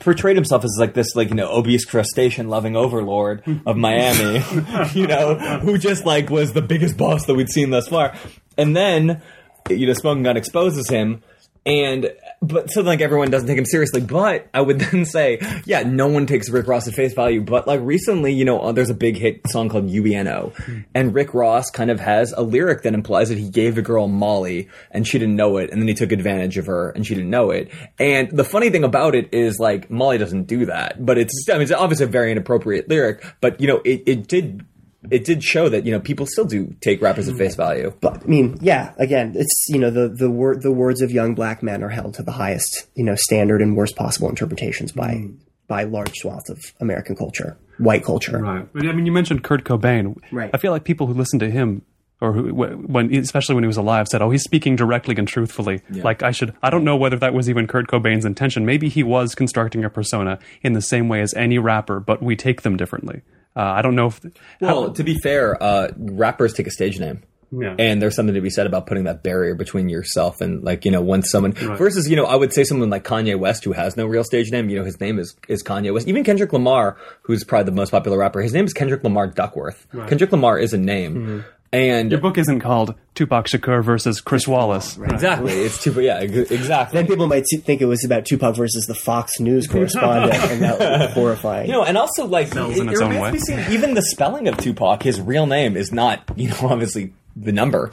portrayed himself as like this, like you know, obese crustacean loving overlord of Miami, (laughs) (laughs) you know, who just like was the biggest boss that we'd seen thus far, and then, you know, Smoking Gun exposes him. And but so like everyone doesn't take him seriously. But I would (laughs) then say, yeah, no one takes Rick Ross at face value. But like recently, you know, uh, there's a big hit song called UBNO, and Rick Ross kind of has a lyric that implies that he gave the girl Molly and she didn't know it, and then he took advantage of her and she didn't know it. And the funny thing about it is like Molly doesn't do that, but it's I mean it's obviously a very inappropriate lyric, but you know it, it did. It did show that you know people still do take rappers at face value. But I mean, yeah. Again, it's you know the the word the words of young black men are held to the highest you know standard and worst possible interpretations by Mm. by large swaths of American culture, white culture. Right. I mean, you mentioned Kurt Cobain. Right. I feel like people who listen to him, or who, when, especially when he was alive, said, "Oh, he's speaking directly and truthfully." Like I should. I don't know whether that was even Kurt Cobain's intention. Maybe he was constructing a persona in the same way as any rapper, but we take them differently. Uh, I don't know if. Well, to be fair, uh, rappers take a stage name. Yeah. And there's something to be said about putting that barrier between yourself and like, you know, when someone versus, you know, I would say someone like Kanye West who has no real stage name, you know, his name is is Kanye West. Even Kendrick Lamar, who's probably the most popular rapper, his name is Kendrick Lamar Duckworth. Kendrick Lamar is a name. And Your book isn't called Tupac Shakur versus Chris Wallace. exactly, it's too yeah, exactly. Then people might think it was about Tupac versus the Fox News correspondent, and that would (laughs) be horrifying. You know, and also like Smells in it, its it own remains way. to be even the spelling of Tupac, his real name is not, you know, (laughs) obviously the number.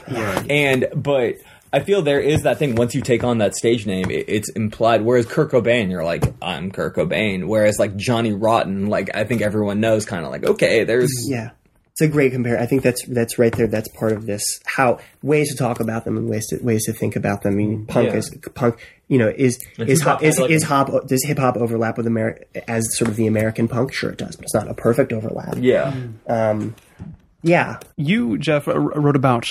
And but I feel there is that thing once you take on that stage name, it, it's implied. Whereas Kurt Cobain, you're like, I'm Kurt Cobain. Whereas like Johnny Rotten, like I think everyone knows, kind of like, okay, there's yeah, it's a great compare. I think that's that's right there. That's part of this. How ways to talk about them and ways to ways to think about them. I mean, punk Yeah. is punk. You know, is is hop, is, like, is hop does hip hop overlap with Ameri- as sort of the American punk? Sure, it does, but it's not a perfect overlap. yeah. yeah. You, Jeff, uh, wrote about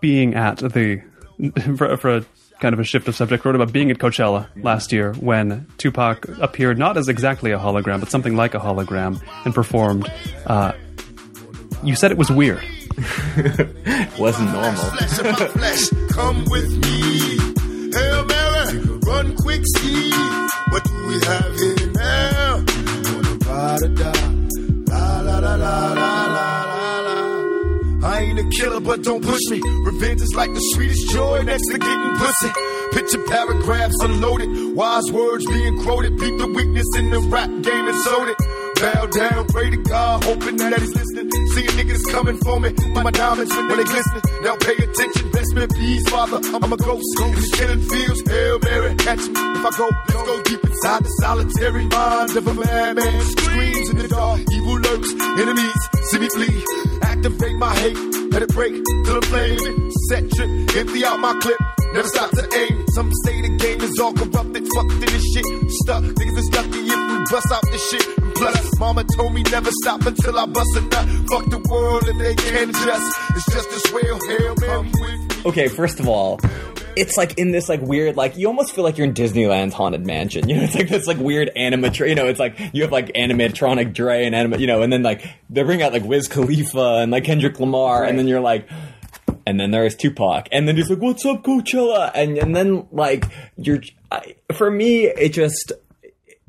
being at the (laughs) for, for a kind of a shift of subject. Wrote about being at Coachella last year when Tupac appeared not as exactly a hologram, but something like a hologram, and performed. Uh, you said it was weird. it (laughs) wasn't normal. Flesh of my flesh, come with me. Hail Mary, run quick, see. What do we have here now? Gonna ride or die. La la la la la la la la. I ain't a killer, but don't push me. Revenge is like the sweetest joy next to getting pussy. Picture paragraphs unloaded, wise words being quoted. Beat the weakness in the rap game and sold it. Bow down, pray to God, hoping that he's listening. Seeing niggas come coming for me. My diamonds when they glisten. Now pay attention, best man, please, father. I'm a ghost. In the killing fields, Hail Mary, catch me. If I go, let's go deep inside the solitary mind of a madman. Screams in the dark, evil lurks, enemies, see me flee. Activate my hate, let it break till the flame. Set trip, empty out my clip. Never stop to aim. Some say the game is all corrupted, fucked in this shit. Stuck, niggas is lucky if we bust out this shit. And Plus, mama told me never stop until I bust a nut. Fuck the world if they can't adjust. It's just as well, hell, man. Okay, first of all, it's like in this like weird like you almost feel like you're in Disneyland's haunted mansion. (laughs) You know, it's like this like weird animatronic. You know, it's like you have like animatronic Dre and anima. You know, and then like they bring out like Wiz Khalifa and like Kendrick Lamar, and then you're like. And then there's Tupac, and then he's like, "What's up, Coachella?" And and then like you're, I, for me, it just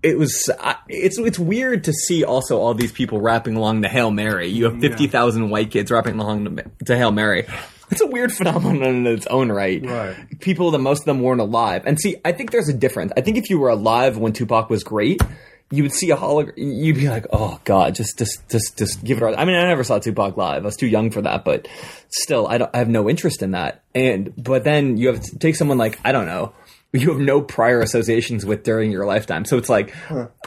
it was it's it's weird to see also all these people rapping along to Hail Mary. You have fifty thousand white kids rapping along to, to Hail Mary. It's a weird phenomenon in its own right. Right. People that most of them weren't alive. And see, I think there's a difference. I think if you were alive when Tupac was great, you would see a hologram. You'd be like, "Oh God, just, just, just, just give it." I mean, I never saw Tupac live. I was too young for that, but still, I, don't, I have no interest in that. And but then you have to take someone like I don't know. You have no prior associations with during your lifetime, so it's like,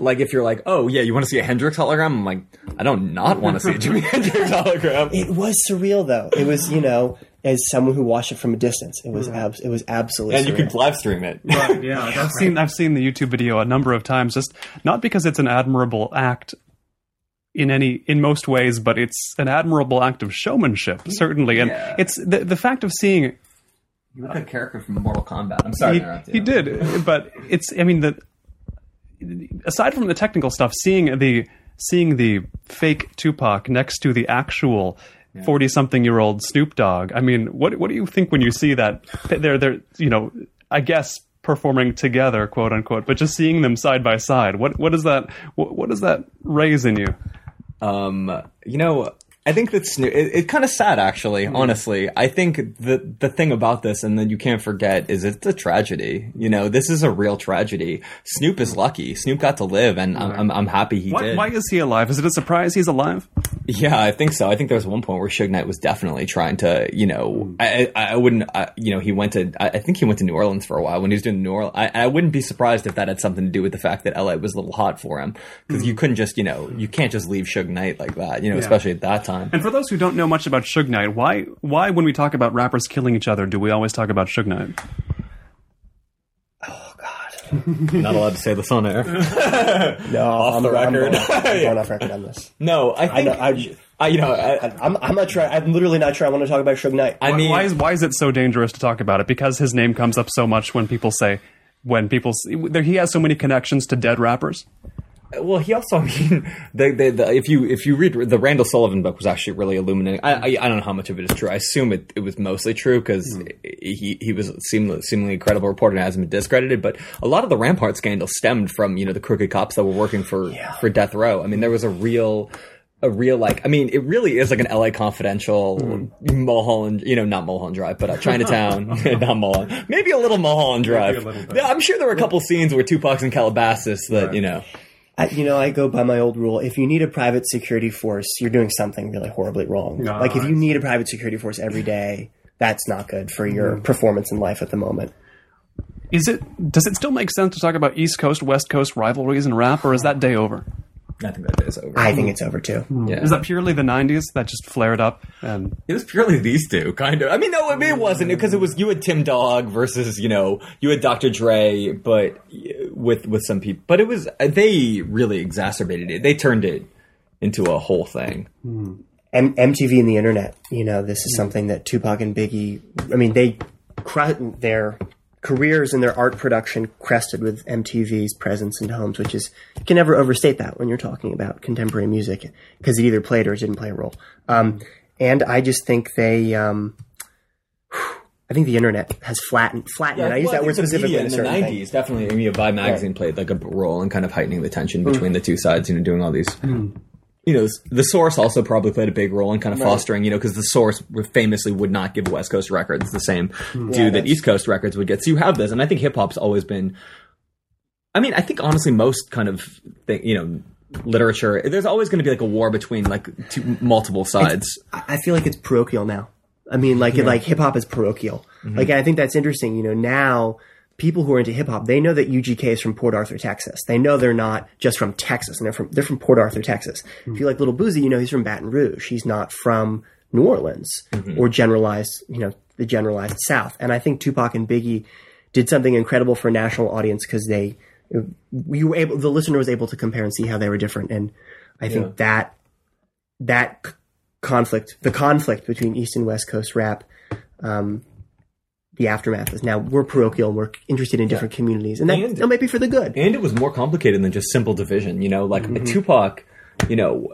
like if you're like, oh yeah, you want to see a Hendrix hologram? I'm like, I don't not want to see a Jimi (laughs) Hendrix hologram. It was surreal, though. It was, you know, as someone who watched it from a distance, it was mm. abs- it was absolutely. and you could live stream it. Right, yeah. I've (laughs) seen I've seen the YouTube video a number of times. Just not because it's an admirable act in any in most ways, but it's an admirable act of showmanship, certainly. And Yeah. it's the the fact of seeing You look like a character from Mortal Kombat. I'm sorry, he, to he did, but it's I mean the aside from the technical stuff, seeing the seeing the fake Tupac next to the actual. Forty something year old Snoop Dogg. I mean, what what do you think when you see that? They're they're you know, I guess performing together, quote unquote, but just seeing them side by side. What what does that what, what does that raise in you? Um, you know, I think that's it, it's kind of sad, actually. Honestly, I think the the thing about this, and then you can't forget, is it's a tragedy. You know, this is a real tragedy. Snoop is lucky. Snoop got to live, and I'm, I'm I'm happy he Why, did. why is he alive? Is it a surprise he's alive? Yeah, I think so. I think there was one point where Suge Knight was definitely trying to, you know, hmm. I, I I wouldn't, I, you know, he went to, I, I think he went to New Orleans for a while when he was doing New Orleans. I, I wouldn't be surprised if that had something to do with the fact that LA was a little hot for him because you hmm. couldn't just, you know, you can't just leave Suge Knight like that, you know, especially at that time. And for those who don't know much about Suge Knight, why why when we talk about rappers killing each other do we always talk about Suge Knight? Oh God, (laughs) not allowed to say this on air. (laughs) no off I'm, the I'm record. going off, I'm (laughs) going off record on this. No, I think, know, I, I- you know, I, I'm, I'm not sure. I'm literally not sure. I want to talk about Suge Knight. I mean, why is why is it so dangerous to talk about it? Because his name comes up so much when people say when people see, there, he has so many connections to dead rappers. Well, he also, (laughs) I mean, the, the, the, if you if you read the Randall Sullivan book was actually really illuminating. I, I, I don't know how much of it is true. I assume it, it was mostly true because he he was seemingly, seemingly credible reporter and hasn't been discredited. But a lot of the Rampart scandal stemmed from you know the crooked cops that were working for for death row. I mean, there was a real. A real like, I mean, it really is like an LA Confidential, Mulholland, you know, not Mulholland Drive, but uh, Chinatown, (laughs) (laughs) not Mulholland, maybe a little Mulholland Drive. Yeah, I'm sure there were a couple scenes where Tupac's in Calabasas that you know. I, you know, I go by my old rule. If you need a private security force, you're doing something really horribly wrong. No, like if you need a private security force every day, that's not good for your mm-hmm. performance in life at the moment. Is it does it still make sense to talk about East Coast West Coast rivalries in rap, or is that day over? I think that is over. I think it's over too. Hmm. yeah. Is that purely the '90s that just flared up? And It was purely these two, kind of. I mean, no, I mean, it wasn't because it was you had Tim Dog versus you know you had Dr. Dre, but with with some people. But it was they really exacerbated it. They turned it into a whole thing. M- MTV and the internet. You know, this is something that Tupac and Biggie. I mean, they their careers and their art production crested with MTV's presence in homes, which is you can never overstate that when you're talking about contemporary music because it either played or it didn't play a role. Um, and I just think they. Um, I think the internet has flattened flattened. it. I use well, that word specifically in the nineties. Definitely, I mean, Vibe magazine played like a role in kind of heightening the tension Mm. between the two sides. You know, doing all these. You know, the source also probably played a big role in kind of fostering, you know, because the source famously would not give West Coast Records the same due that East Coast Records would get. So you have this, and I think hip hop's always been. I mean, I think honestly, most kind of thing, you know, literature. There's always going to be like a war between like two, multiple sides. I I feel like it's parochial now. I mean, like like hip hop is parochial. Mm-hmm. Like I think that's interesting. You know, now people who are into hip hop, they know that UGK is from Port Arthur, Texas. They know they're not just from Texas, and they're from they're from Port Arthur, Texas. Mm-hmm. If you like Lil Boosie, you know he's from Baton Rouge. He's not from New Orleans mm-hmm. or generalized, you know, the generalized South. And I think Tupac and Biggie did something incredible for a national audience because they we were able the listener was able to compare and see how they were different and i think that that c- conflict the conflict between east and west coast rap um the aftermath is now we're parochial and we're interested in different communities and that, And- that might be for the good and it was more complicated than just simple division. You know, like Tupac, you know,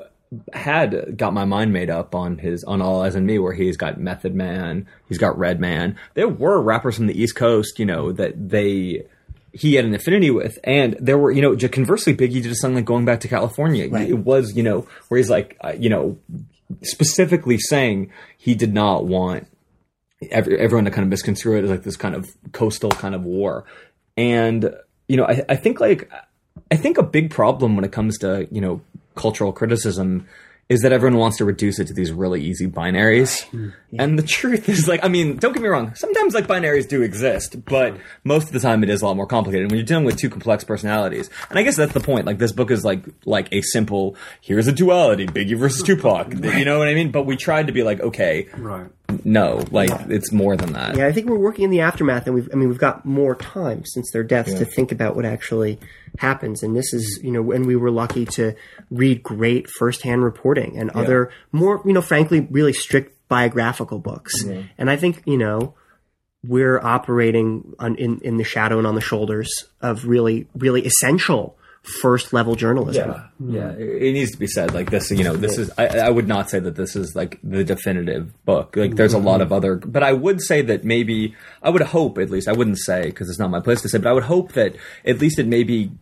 had got my mind made up on his on All Eyez on Me, where he's got Method Man, he's got Redman. There were rappers from the East Coast, you know, that they he had an affinity with, and there were, you know, conversely, Biggie did a song like "Going Back to California." Right. It was, you know, where he's like, uh, you know, specifically saying he did not want every, everyone to kind of misconstrue it as like this kind of coastal kind of war. And, you know, I, I think like, I think a big problem when it comes to, you know, cultural criticism is that everyone wants to reduce it to these really easy binaries. Hmm. And the truth is like, I mean, don't get me wrong. Sometimes like binaries do exist, but most of the time it is a lot more complicated when you're dealing with two complex personalities. And I guess that's the point. Like this book is like, like a simple, here's a duality, Biggie versus Tupac. You know what I mean? But we tried to be like, okay, Right. no, like it's more than that. yeah i think we're working in the aftermath and we've i mean we've got more time since their deaths to think about what actually happens and this is you know and we were lucky to read great firsthand reporting and other more you know frankly really strict biographical books mm-hmm. and i think you know we're operating on, in in the shadow and on the shoulders of really really essential first level journalism Yeah, yeah. It it needs to be said. Like this, you know, this is. I, I would not say that this is like the definitive book. Like, there's a lot mm-hmm. of other, but I would say that maybe I would hope at least. I wouldn't say because it's not my place to say, but I would hope that at least it maybe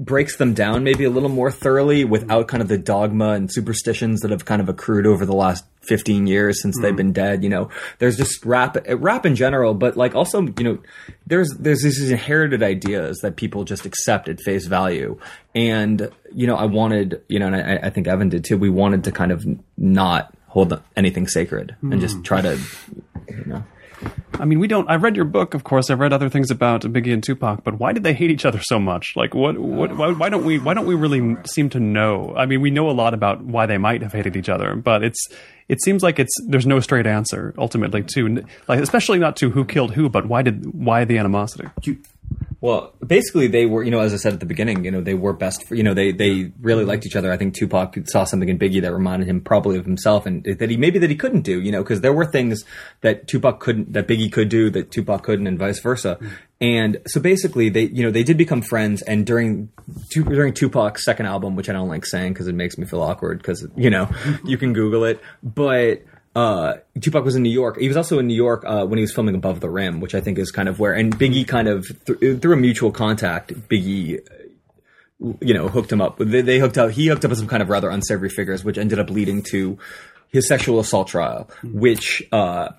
breaks them down maybe a little more thoroughly without kind of the dogma and superstitions that have kind of accrued over the last 15 years since they've hmm. been dead you know? There's just rap rap in general but like also you know there's there's these inherited ideas that people just accept at face value. And you know i wanted you know and i, I think evan did too we wanted to kind of not hold anything sacred and just hmm. try to you know I mean, we don't. I read your book, of course. I've read other things about Biggie and Tupac, but why did they hate each other so much? Like, what? What? Why, why don't we? Why don't we really seem to know? I mean, we know a lot about why they might have hated each other, but it's. It seems like it's there's no straight answer ultimately to like, especially not to who killed who, but why did why the animosity? Well, basically, they were, you know, as I said at the beginning, you know, they were best. For, you know, they they really liked each other. I think Tupac saw something in Biggie that reminded him probably of himself, and that he maybe that he couldn't do, you know, because there were things that Tupac couldn't, that Biggie could do, that Tupac couldn't, and vice versa. Hmm. And so basically, they, you know, they did become friends. And during Tu- during Tupac's second album, which I don't like saying because it makes me feel awkward, because you know, you can Google it, but uh, Tupac was in New York. He was also in New York uh, when he was filming Above the Rim, which I think is kind of where, and Biggie kind of th- through a mutual contact, Biggie, uh, you know, hooked him up. They, they hooked up. He hooked up with some kind of rather unsavory figures, which ended up leading to his sexual assault trial, which. Uh,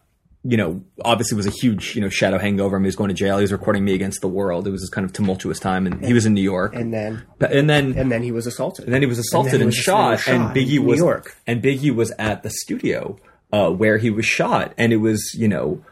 you know, obviously was a huge, you know, shadow hanging over him. He was going to jail. He was recording Me Against the World. It was this kind of tumultuous time, and he was in New York. and then and then and then he was assaulted and then he was assaulted And and, was- shot, and shot Biggie in New was York. and Biggie was at the studio uh, where he was shot, and it was you know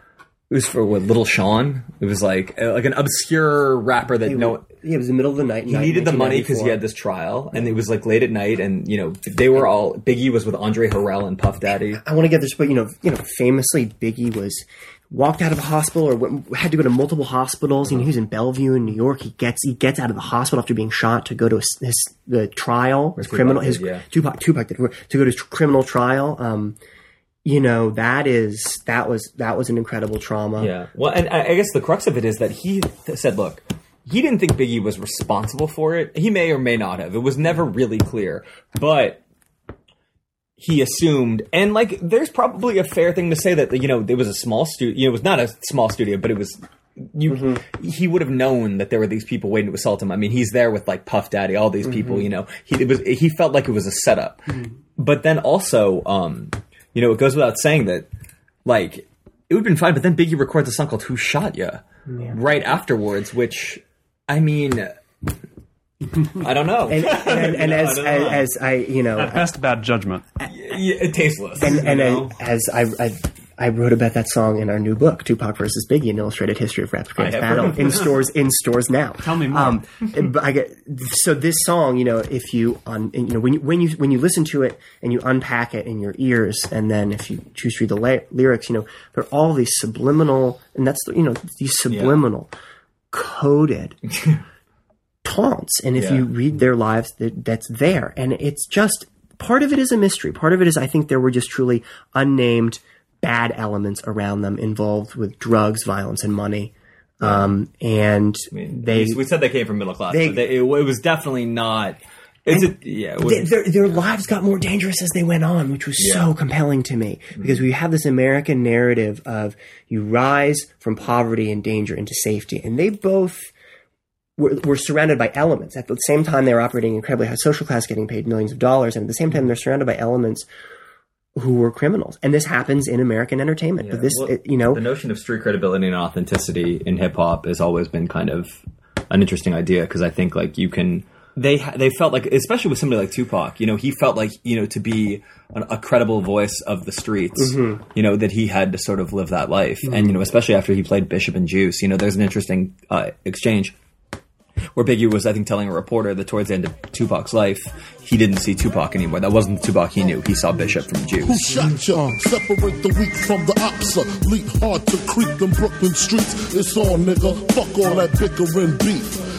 it was for what Little Shawn. It was like uh, like an obscure rapper that no yeah, it was the middle of the night he needed the money because he had this trial, and it was like late at night, and you know they were all Biggie was with Andre Harrell and Puff Daddy. I want to get this, but you know, you know, famously, Biggie was walked out of a hospital or went, had to go to multiple hospitals. You know, he was in Bellevue in New York. He gets he gets out of the hospital after being shot to go to his, his the trial, his criminal, his did, yeah. Tupac, Tupac did, to go to his criminal trial. Um, you know, that is that was that was an incredible trauma. Yeah. Well, and I guess the crux of it is that he th- said, look, he didn't think Biggie was responsible for it. He may or may not have. It was never really clear. But he assumed, and like, there's probably a fair thing to say that, you know, it was a small studio. You know, it was not a small studio, but it was. You, mm-hmm. he would have known that there were these people waiting to assault him. I mean, he's there with like Puff Daddy, all these people. Mm-hmm. You know, he it was he felt like it was a setup. Mm-hmm. But then also, um, you know, it goes without saying that, like, it would have been fine. But then Biggie records a song called "Who Shot Ya" right afterwards, which, I mean, I don't know. And and, and No, (laughs) I as, don't as know. as I you know At best, bad judgment. Yeah, tasteless. and and you as I, I I wrote about that song in our new book, Tupac versus Biggie: An Illustrated History of Rap have Battle, in stores in stores now. Tell me more. Um, but I get so this song, you know, if you on you know when you when you when you listen to it and you unpack it in your ears, and then if you choose to read the la- lyrics, you know, they're all these subliminal, and that's the- you know these subliminal coded (laughs) taunts. And if Yeah. you read their lives, that, that's there. And it's just part of it is a mystery. Part of it is I think there were just truly unnamed bad elements around them involved with drugs, violence, and money. Um, and I mean, they, we, said they came from middle class. they- they, it, it was definitely not. Is it? Yeah. It was, they- their, their lives got more dangerous as they went on, which was so compelling to me because we have this American narrative of you rise from poverty and danger into safety, and they both were, were surrounded by elements. At the same time, they were operating incredibly high social class, getting paid millions of dollars, and at the same time, they're surrounded by elements who were criminals. And this happens in American entertainment. but this, Well, it- you know, the notion of street credibility and authenticity in hip hop has always been kind of an interesting idea because I think like you can they they felt like especially with somebody like Tupac, you know, he felt like you know to be an, a credible voice of the streets, Mm-hmm. you know, that he had to sort of live that life, and you know, especially after he played Bishop and Juice, you know, there's an interesting uh, exchange. Where Biggie was, I think, telling a reporter that towards the end of Tupac's life, he didn't see Tupac anymore. That wasn't the Tupac he knew. He saw Bishop from Who Juice. shot ya? Separate the weak from the opsa. Leap hard to creep them Brooklyn streets. It's on, nigga. Fuck all that bickering beef.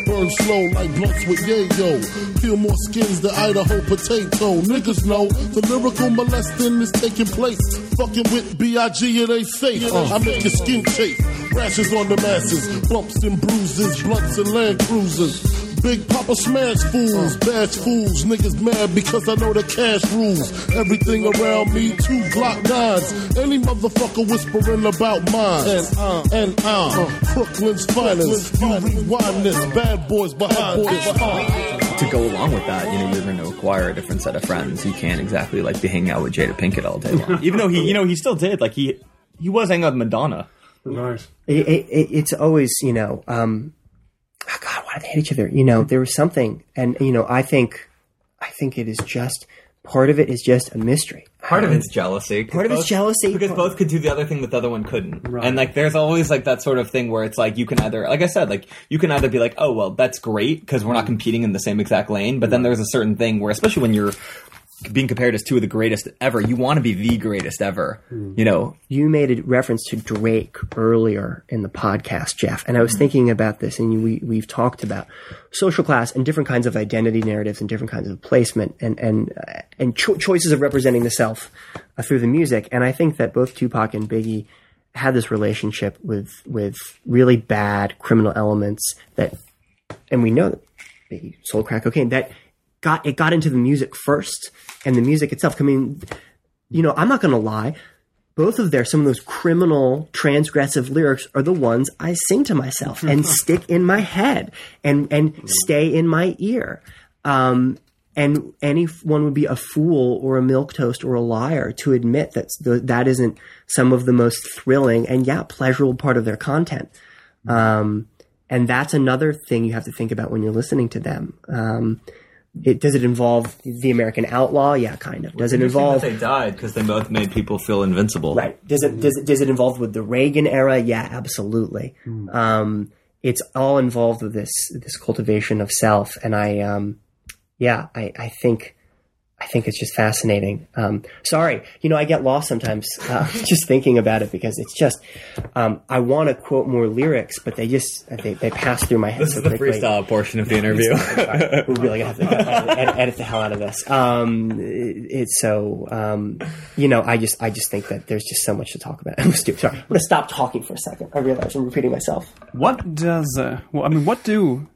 Burn slow like blunts with yayo. Peel more skins than Idaho potato. Niggas know the lyrical molesting is taking place. Fucking with B.I.G. it ain't safe. I make your skin chafe. Rashes on the masses. Bumps and bruises. Blunts and land cruisers. Big Papa smash fools, bash fools, niggas mad because I know the cash rules. Everything around me, two Glock nines. Any motherfucker whispering about mine. And uh, and uh, Brooklyn's finest. You rewind this, bad boys behind this. (laughs) to go along with that, you know, you're going to acquire a different set of friends. You can't exactly like be hanging out with Jada Pinkett all day long. (laughs) Even though he, you know, he still did. Like he, he was hanging out with Madonna. Nice. it, it, it, it's always you know um oh god why do they hate each other you know there was something and you know i think i think it is just part of it is just a mystery Part of um, it's jealousy. Part of it's jealousy. because both could do the other thing that the other one couldn't. Right. And like, there's always like that sort of thing where it's like you can either, like I said, like you can either be like, oh well, that's great because we're not competing in the same exact lane. But then there's a certain thing where, especially when you're being compared as two of the greatest ever, you want to be the greatest ever. You know, you made a reference to Drake earlier in the podcast, Jeff, and I was thinking about this, and we we've talked about social class and different kinds of identity narratives and different kinds of placement and and uh, and cho- choices of representing the self uh, through the music, and I think that both Tupac and Biggie had this relationship with with really bad criminal elements that, and we know that Biggie sold crack cocaine that got it got into the music first, and the music itself. I mean, you know, I'm not going to lie both of their some of those criminal transgressive lyrics are the ones I sing to myself (laughs) and stick in my head and and stay in my ear. Um, and anyone would be a fool or a milquetoast or a liar to admit that that isn't some of the most thrilling and yeah pleasurable part of their content. Um, and that's another thing you have to think about when you're listening to them. Um, it, does it involve the American outlaw? Yeah, kind of. Does it involve they died because they both made people feel invincible. Right. Does it does it does it involve with the Reagan era? Yeah, absolutely. Um, it's all involved with this this cultivation of self, and I, um, yeah, I, I think I think it's just fascinating. Um, sorry, you know, I get lost sometimes uh, (laughs) just thinking about it because it's just um, I want to quote more lyrics, but they just they, they pass through my head This so is the quickly. freestyle portion of the interview. Sorry, (laughs) we really gonna have to edit, edit, edit the hell out of this. Um, it- it's so um, you know, I just I just think that there's just so much to talk about. (laughs) I'm stupid. Sorry, I'm gonna stop talking for a second. I realize I'm repeating myself. What does, uh, well, I mean, what do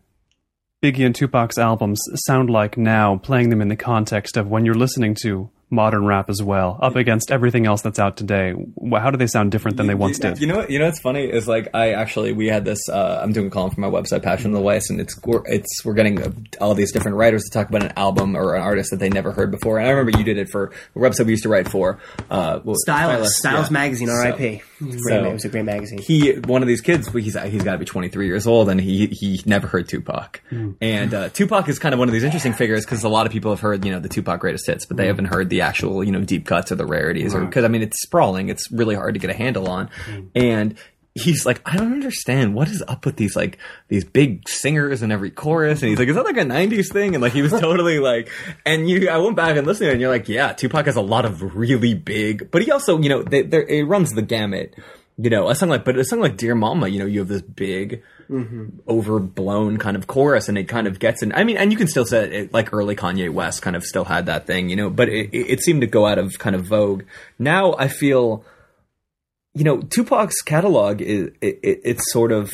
Biggie and Tupac's albums sound like now, playing them in the context of when you're listening to modern rap as well, up against everything else that's out today. How do they sound different than they once did? You know, what, you know what's funny is like I actually we had this. Uh, I'm doing a column for my website, Passion of the Weiss, and it's we're, it's we're getting uh, all these different writers to talk about an album or an artist that they never heard before. And I remember you did it for a website we used to write for. Uh, what- Stylus, Stylus yeah. Magazine, R.I.P. So- Great so- it was a great magazine. he one of these kids he's he's got to be 23 years old and he he never heard Tupac and uh, Tupac is kind of one of these interesting figures because a lot of people have heard you know the Tupac greatest hits but they haven't heard the actual you know deep cuts or the rarities or because I mean it's sprawling. It's really hard to get a handle on. Hmm. And he's like I don't understand. What is up with these like these big singers in every chorus? And he's like is that like a 90s thing? And like he was (laughs) totally like and you I went back and listened and you're like yeah Tupac has a lot of really big but he also you know they, it runs the gamut you know, a song like, but a song like "Dear Mama," you know, you have this big, Mm-hmm. overblown kind of chorus, and it kind of gets in. I mean, and you can still say it, like early Kanye West kind of still had that thing, you know, but it, it it seemed to go out of kind of vogue. Now I feel, you know, Tupac's catalog is it, it, it's sort of.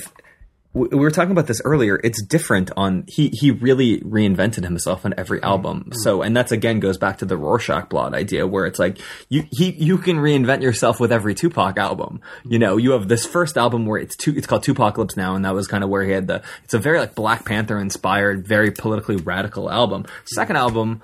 We we were talking about this earlier. It's different on he he really reinvented himself on every mm-hmm. album. Mm-hmm. So and that's again goes back to the Rorschach blot idea where it's like you he you can reinvent yourself with every Tupac album. You know, you have this first album where it's two it's called 2Pacalypse Now and that was kind of where he had the it's a very like Black Panther inspired, very politically radical album. Second album,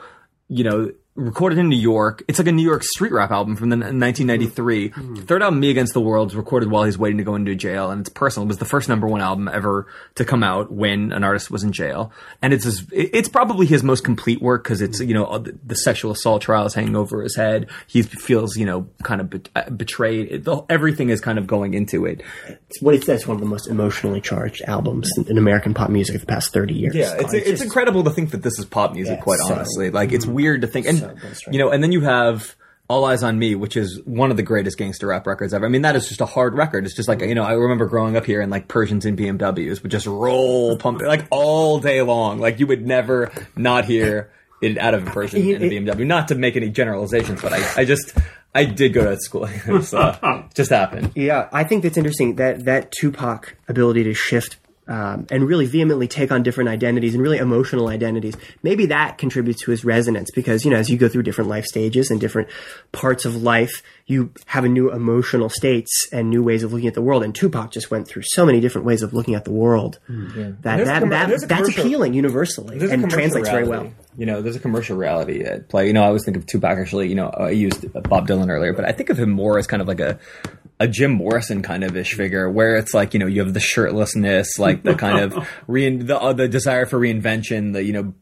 you know, recorded in New York. It's like a New York street rap album from the 1993. Third album, Me Against the World, was recorded while he's waiting to go into jail, and it's personal. It was the first number one album ever to come out when an artist was in jail, and it's his, it's probably his most complete work because it's you know the, the sexual assault trials hanging over his head. He feels you know kind of bet- uh, betrayed. It, the, everything is kind of going into it. It's what it's, that's one of the most emotionally charged albums in, in American pop music of the past 30 years. Yeah, it's it's, just- incredible to think that this is pop music. Yeah, quite so- honestly, like it's weird to think, and so right. you know, and then you have All Eyez on Me, which is one of the greatest gangster rap records ever. I mean, that is just a hard record. It's just like you know, I remember growing up here and like Persians in BMWs would just roll pump like all day long. Like you would never not hear it out of a Persian in a (laughs) BMW. Not to make any generalizations, but I, I just I did go to school. (laughs) uh, (laughs) just happened. Yeah, I think that's interesting that that Tupac ability to shift um, and really vehemently take on different identities and really emotional identities. Maybe that contributes to his resonance because you know as you go through different life stages and different parts of life, you have a new emotional states and new ways of looking at the world. And Tupac just went through so many different ways of looking at the world that There's a that, commer- that that's appealing universally and translates very well. You know, there's a commercial reality at play. You know, I always think of Tupac actually. You know, I used Bob Dylan earlier, but I think of him more as kind of like a a Jim Morrison kind of ish figure, where it's like you know you have the shirtlessness, like the kind of (laughs) rein, the uh, the desire for reinvention, the you know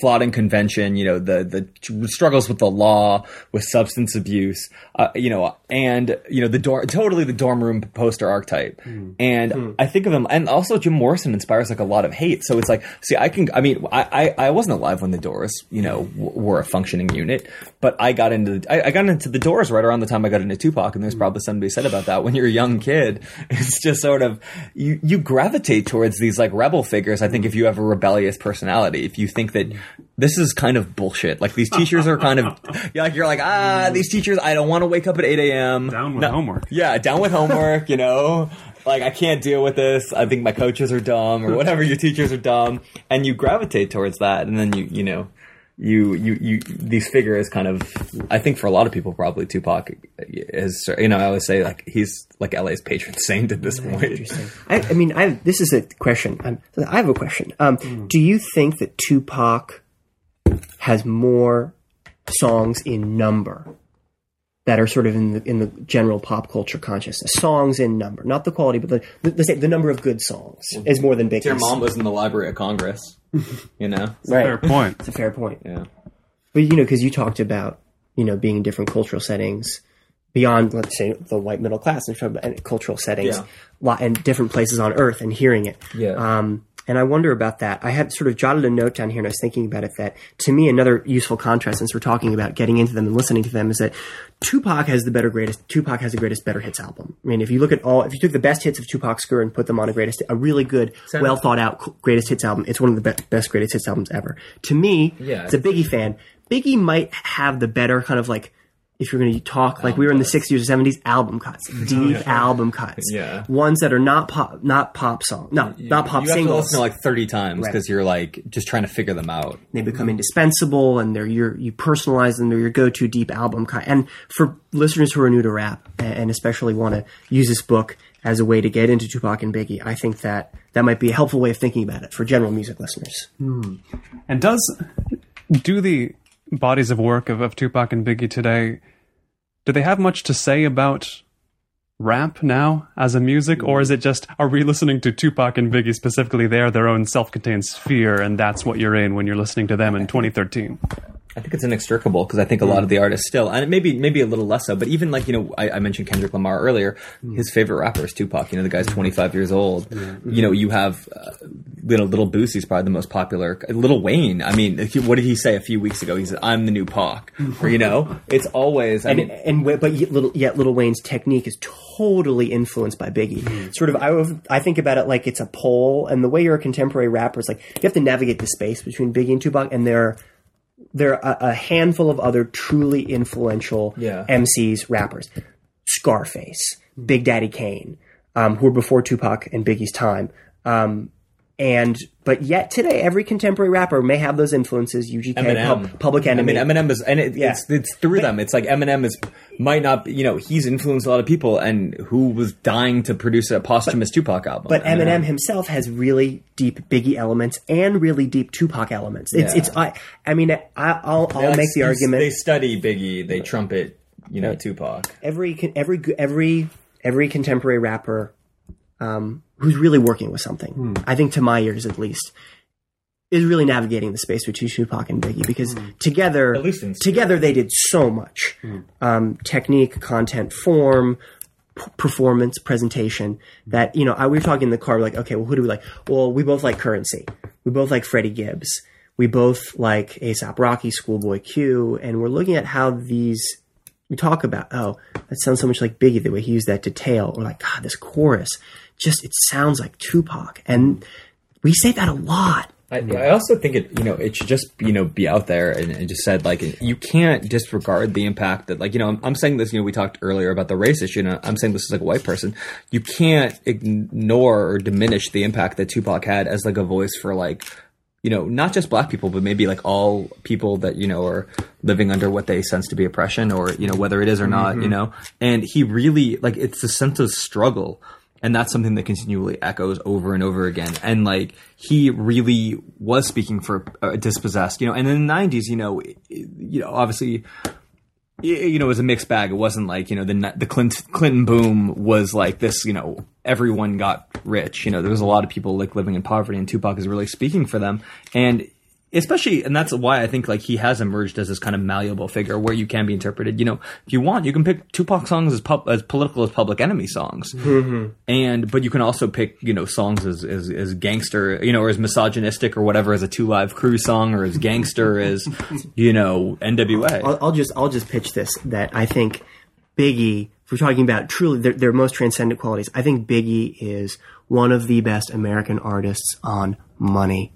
flaunting convention, you know the the struggles with the law, with substance abuse, uh, you know, and you know the dorm, totally the dorm room poster archetype. Hmm. And hmm. I think of him, and also Jim Morrison inspires like a lot of hate. So it's like, see, I can, I mean, I I, I wasn't alive when the Doors, you know, w- were a functioning unit, but I got into I, I got into the Doors right around the time I got into Tupac, and there's hmm. probably something to be said about that. When you're a young kid, (laughs) it's just sort of you you gravitate towards these like rebel figures. I think if you have a rebellious personality, if you think that this is kind of bullshit, like these teachers are kind of yeah, (laughs) like you're like ah, these teachers, I don't want to wake up at eight a.m. Down with No- homework. Yeah, down with homework. You know. Like I can't deal with this. I think my coaches are dumb, or whatever. Your teachers are dumb, and you gravitate towards that, and then you, you know, you, you, you. These figures kind of. I think for a lot of people, probably Tupac is. You know, I always say like he's like LA's patron saint at this point. I, I mean, I, this is a question. Um, I have a question. Um, Do you think that Tupac has more songs in number that are sort of in the in the general pop culture consciousness? Songs in number, not the quality, but the the, the, the number of good songs is more than Biggie's. Dear mom was in the Library of Congress. You know. it's right? Fair point. It's a fair point. Yeah. But you know, because you talked about you know being in different cultural settings beyond, let's say, the white middle class and from- cultural settings, Yeah. lo- and different places on Earth, and hearing it. Yeah. Um, and I wonder about that. I had sort of jotted a note down here, and I was thinking about it. That to me, another useful contrast, since we're talking about getting into them and listening to them, is that Tupac has the better greatest. Tupac has the greatest better hits album. I mean, if you look at all, if you took the best hits of Tupac's career and put them on a greatest, a really good, well thought out greatest hits album, it's one of the be- best greatest hits albums ever. To me, Yeah. as a Biggie fan, Biggie might have the better kind of like if you're going to talk like we were in the 60s or 70s, album cuts, deep album cuts, Yeah. ones that are not pop, not pop song, no, not pop you have to singles. listen to like 30 times Right. because you're like just trying to figure them out. they become indispensable and they're your you personalize them they're your go-to deep album cut and for listeners who are new to rap and especially want to use this book as a way to get into Tupac and Biggie I think that that might be a helpful way of thinking about it for general music listeners hmm. And does do the bodies of work of, of Tupac and Biggie today? Do they have much to say about rap now as a music, or is it just are we listening to Tupac and Biggie specifically? They're their own self-contained sphere, and that's what you're in when you're listening to them in 2013. I think it's inextricable because I think a lot of the artists still, and maybe maybe a little less so, but even like you know, I, I mentioned Kendrick Lamar earlier. His favorite rapper is Tupac. You know, the guy's 25 years old. You know, you have uh, little Lil Boosie's probably the most popular. Lil Wayne. I mean, what did he say a few weeks ago? He said, "I'm the new Pac." Or you know, it's always. I and mean, and but yet little yet Lil Wayne's technique is totally influenced by Biggie. Sort of, I I think about it like it's a pole, and the way you're a contemporary rapper is like you have to navigate the space between Biggie and Tupac, and there there are a, a handful of other truly influential Yeah. MCs, rappers, Scarface, Big Daddy Kane, um, who were before Tupac and Biggie's time. Um, and but yet today, every contemporary rapper may have those influences. UGK, Eminem, Pub- Public Enemy. I mean, Eminem is, and it, Yeah. it's it's through them. It's like Eminem is might not, you know, he's influenced a lot of people, and who was dying to produce a posthumous Tupac album. But Eminem. Eminem himself has really deep Biggie elements and really deep Tupac elements. It's Yeah. it's I I mean I, I'll I'll like, make the argument They study Biggie, they trumpet, you know, Tupac. every every every every contemporary rapper um, who's really working with something. Hmm. I think to my ears at least is really navigating the space between Tupac and Biggie because hmm. together At least in together they did so much hmm. um, technique, content, form. p- Performance, presentation. That you know, I, we were talking in the car. Like, okay, well, who do we like? Well, we both like Curren$y. We both like Freddie Gibbs. We both like ASAP Rocky, Schoolboy Q, and we're looking at how these we talk about, oh, that sounds so much like Biggie, the way he used that detail, or like, God, this chorus, just, it sounds like Tupac. And we say that a lot. I, I also think it, you know, it should just, you know, be out there and, and just said like you can't disregard the impact that, like, you know, I'm, I'm saying this, you know, we talked earlier about the race issue. You know, I'm saying this as like a white person. You can't ignore or diminish the impact that Tupac had as like a voice for like, you know, not just black people, but maybe like all people that you know are living under what they sense to be oppression, or you know whether it is or not, you mm-hmm. know. And he really like it's a sense of struggle and that's something that continually echoes over and over again. And like he really was speaking for uh, dispossessed you know and in the 90s you know it- you know obviously y- you know it was a mixed bag. It wasn't like you know the the Clinton, Clinton boom was like this you know everyone got rich. You know there was a lot of people like living in poverty and Tupac is really speaking for them. And especially and that's why I think like he has emerged as this kind of malleable figure where you can be interpreted. You know, if you want, you can pick Tupac songs as pub, as political as Public Enemy songs, mm-hmm. and but you can also pick you know songs as, as as gangster, you know, or as misogynistic or whatever as a 2 Live Crew song, or as gangster as (laughs) you know N.W.A. I'll, I'll just I'll just pitch this that I think Biggie, if we're talking about truly their, their most transcendent qualities, I think Biggie is one of the best American artists on money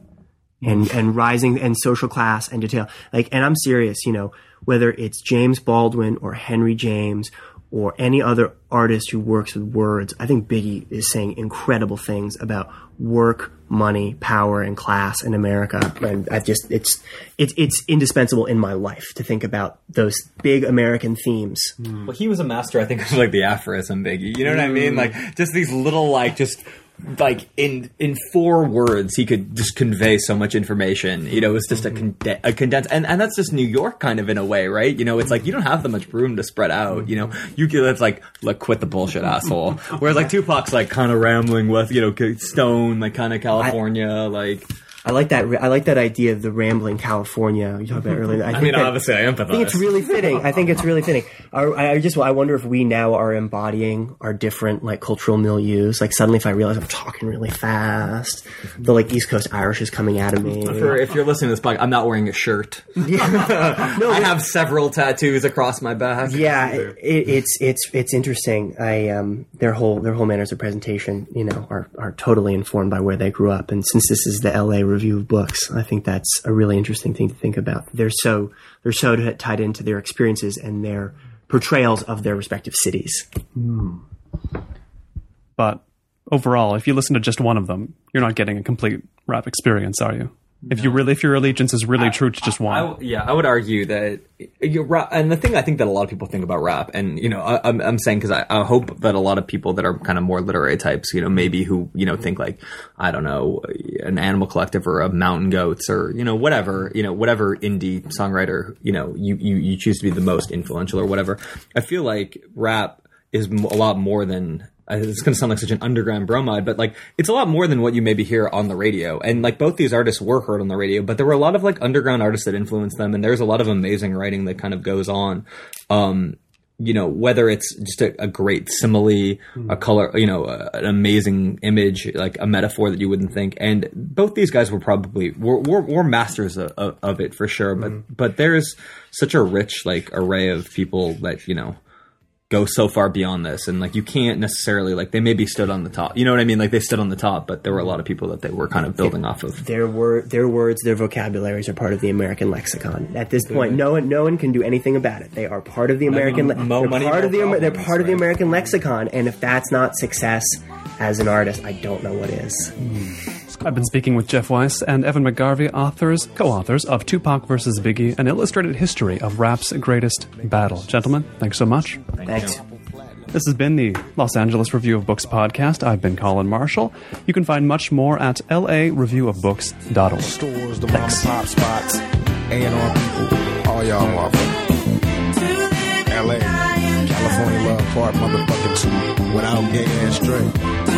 and and rising and social class and detail. Like, and I'm serious, you know, whether it's James Baldwin or Henry James or any other artist who works with words, I think Biggie is saying incredible things about work, money, power, and class in America. And I just it's it's it's indispensable in my life to think about those big American themes. Well, he was a master, I think, of like the aphorism, Biggie. You know what I mean? Mm. Like just these little, like just like in in four words, he could just convey so much information. You know, it was just a, mm-hmm. conde- a condensed, and and that's just New York kind of in a way, right? You know, it's like you don't have that much room to spread out. You know, mm-hmm. you could it's like like quit the bullshit, asshole. (laughs) Whereas like Tupac's like kind of rambling with you know Stone, like kind of California, like. I like that. I like that idea of the rambling California you talked about earlier. I, (laughs) I think mean, that- obviously, I empathize. I think it's really fitting. I think it's really fitting. I, I just I wonder if we now are embodying our different like cultural milieus. Like suddenly, if I realize I'm talking really fast, the like East Coast Irish is coming out of me. For, if you're listening to this podcast, I'm not wearing a shirt. (laughs) No, I have several tattoos across my back. yeah, it, it's it's it's interesting. I um their whole their whole manners of presentation, you know, are are totally informed by where they grew up. And since this is the L.A. review of books, I think that's a really interesting thing to think about. They're so they're so tied into their experiences and their portrayals of their respective cities. Hmm. But overall, if you listen to just one of them, you're not getting a complete rap experience, are you? If you really, if your allegiance is really true to just one, I w- yeah, I would argue that rap, and the thing I think that a lot of people think about rap, and you know, I, I'm, I'm saying because I, I hope that a lot of people that are kind of more literary types, you know, maybe who you know think like I don't know, an Animal Collective or a Mountain Goats or you know whatever, you know whatever indie songwriter you know you you, you choose to be the most influential or whatever. I feel like rap is a lot more than Uh, it's going to sound like such an underground bromide, but like it's a lot more than what you maybe hear on the radio. And like both these artists were heard on the radio, but there were a lot of like underground artists that influenced them, and there's a lot of amazing writing that kind of goes on. Um, you know, whether it's just a, a great simile, hmm. a color, you know, a, an amazing image, like a metaphor that you wouldn't think. And both these guys were probably were, were, were masters of, of, of it for sure. But hmm. but there's such a rich like array of people that you know go so far beyond this and like you can't necessarily like they maybe stood on the top you know what i mean like they stood on the top but there were a lot of people that they were kind of building off of Their word, their words, their vocabularies are part of the American lexicon. At this point, mm-hmm. no one, no one can do anything about it. They are part of the American. le- Mo they're money, part mo of the. Amer- They're problems, part of the right. American lexicon, and if that's not success as an artist, I don't know what is. Mm. I've been speaking with Jeff Weiss and Evan McGarvey, authors, co-authors of Tupac vs. Biggie, an illustrated history of rap's greatest battle. Gentlemen, thanks so much. Thanks. This has been the Los Angeles Review of Books podcast. I've been Colin Marshall. You can find much more at lareviewofbooks.org. Stores, the mom and pop spots, A&R people, all y'all motherfuckers. LA, California Love Park, motherfucking two, without gay and straight.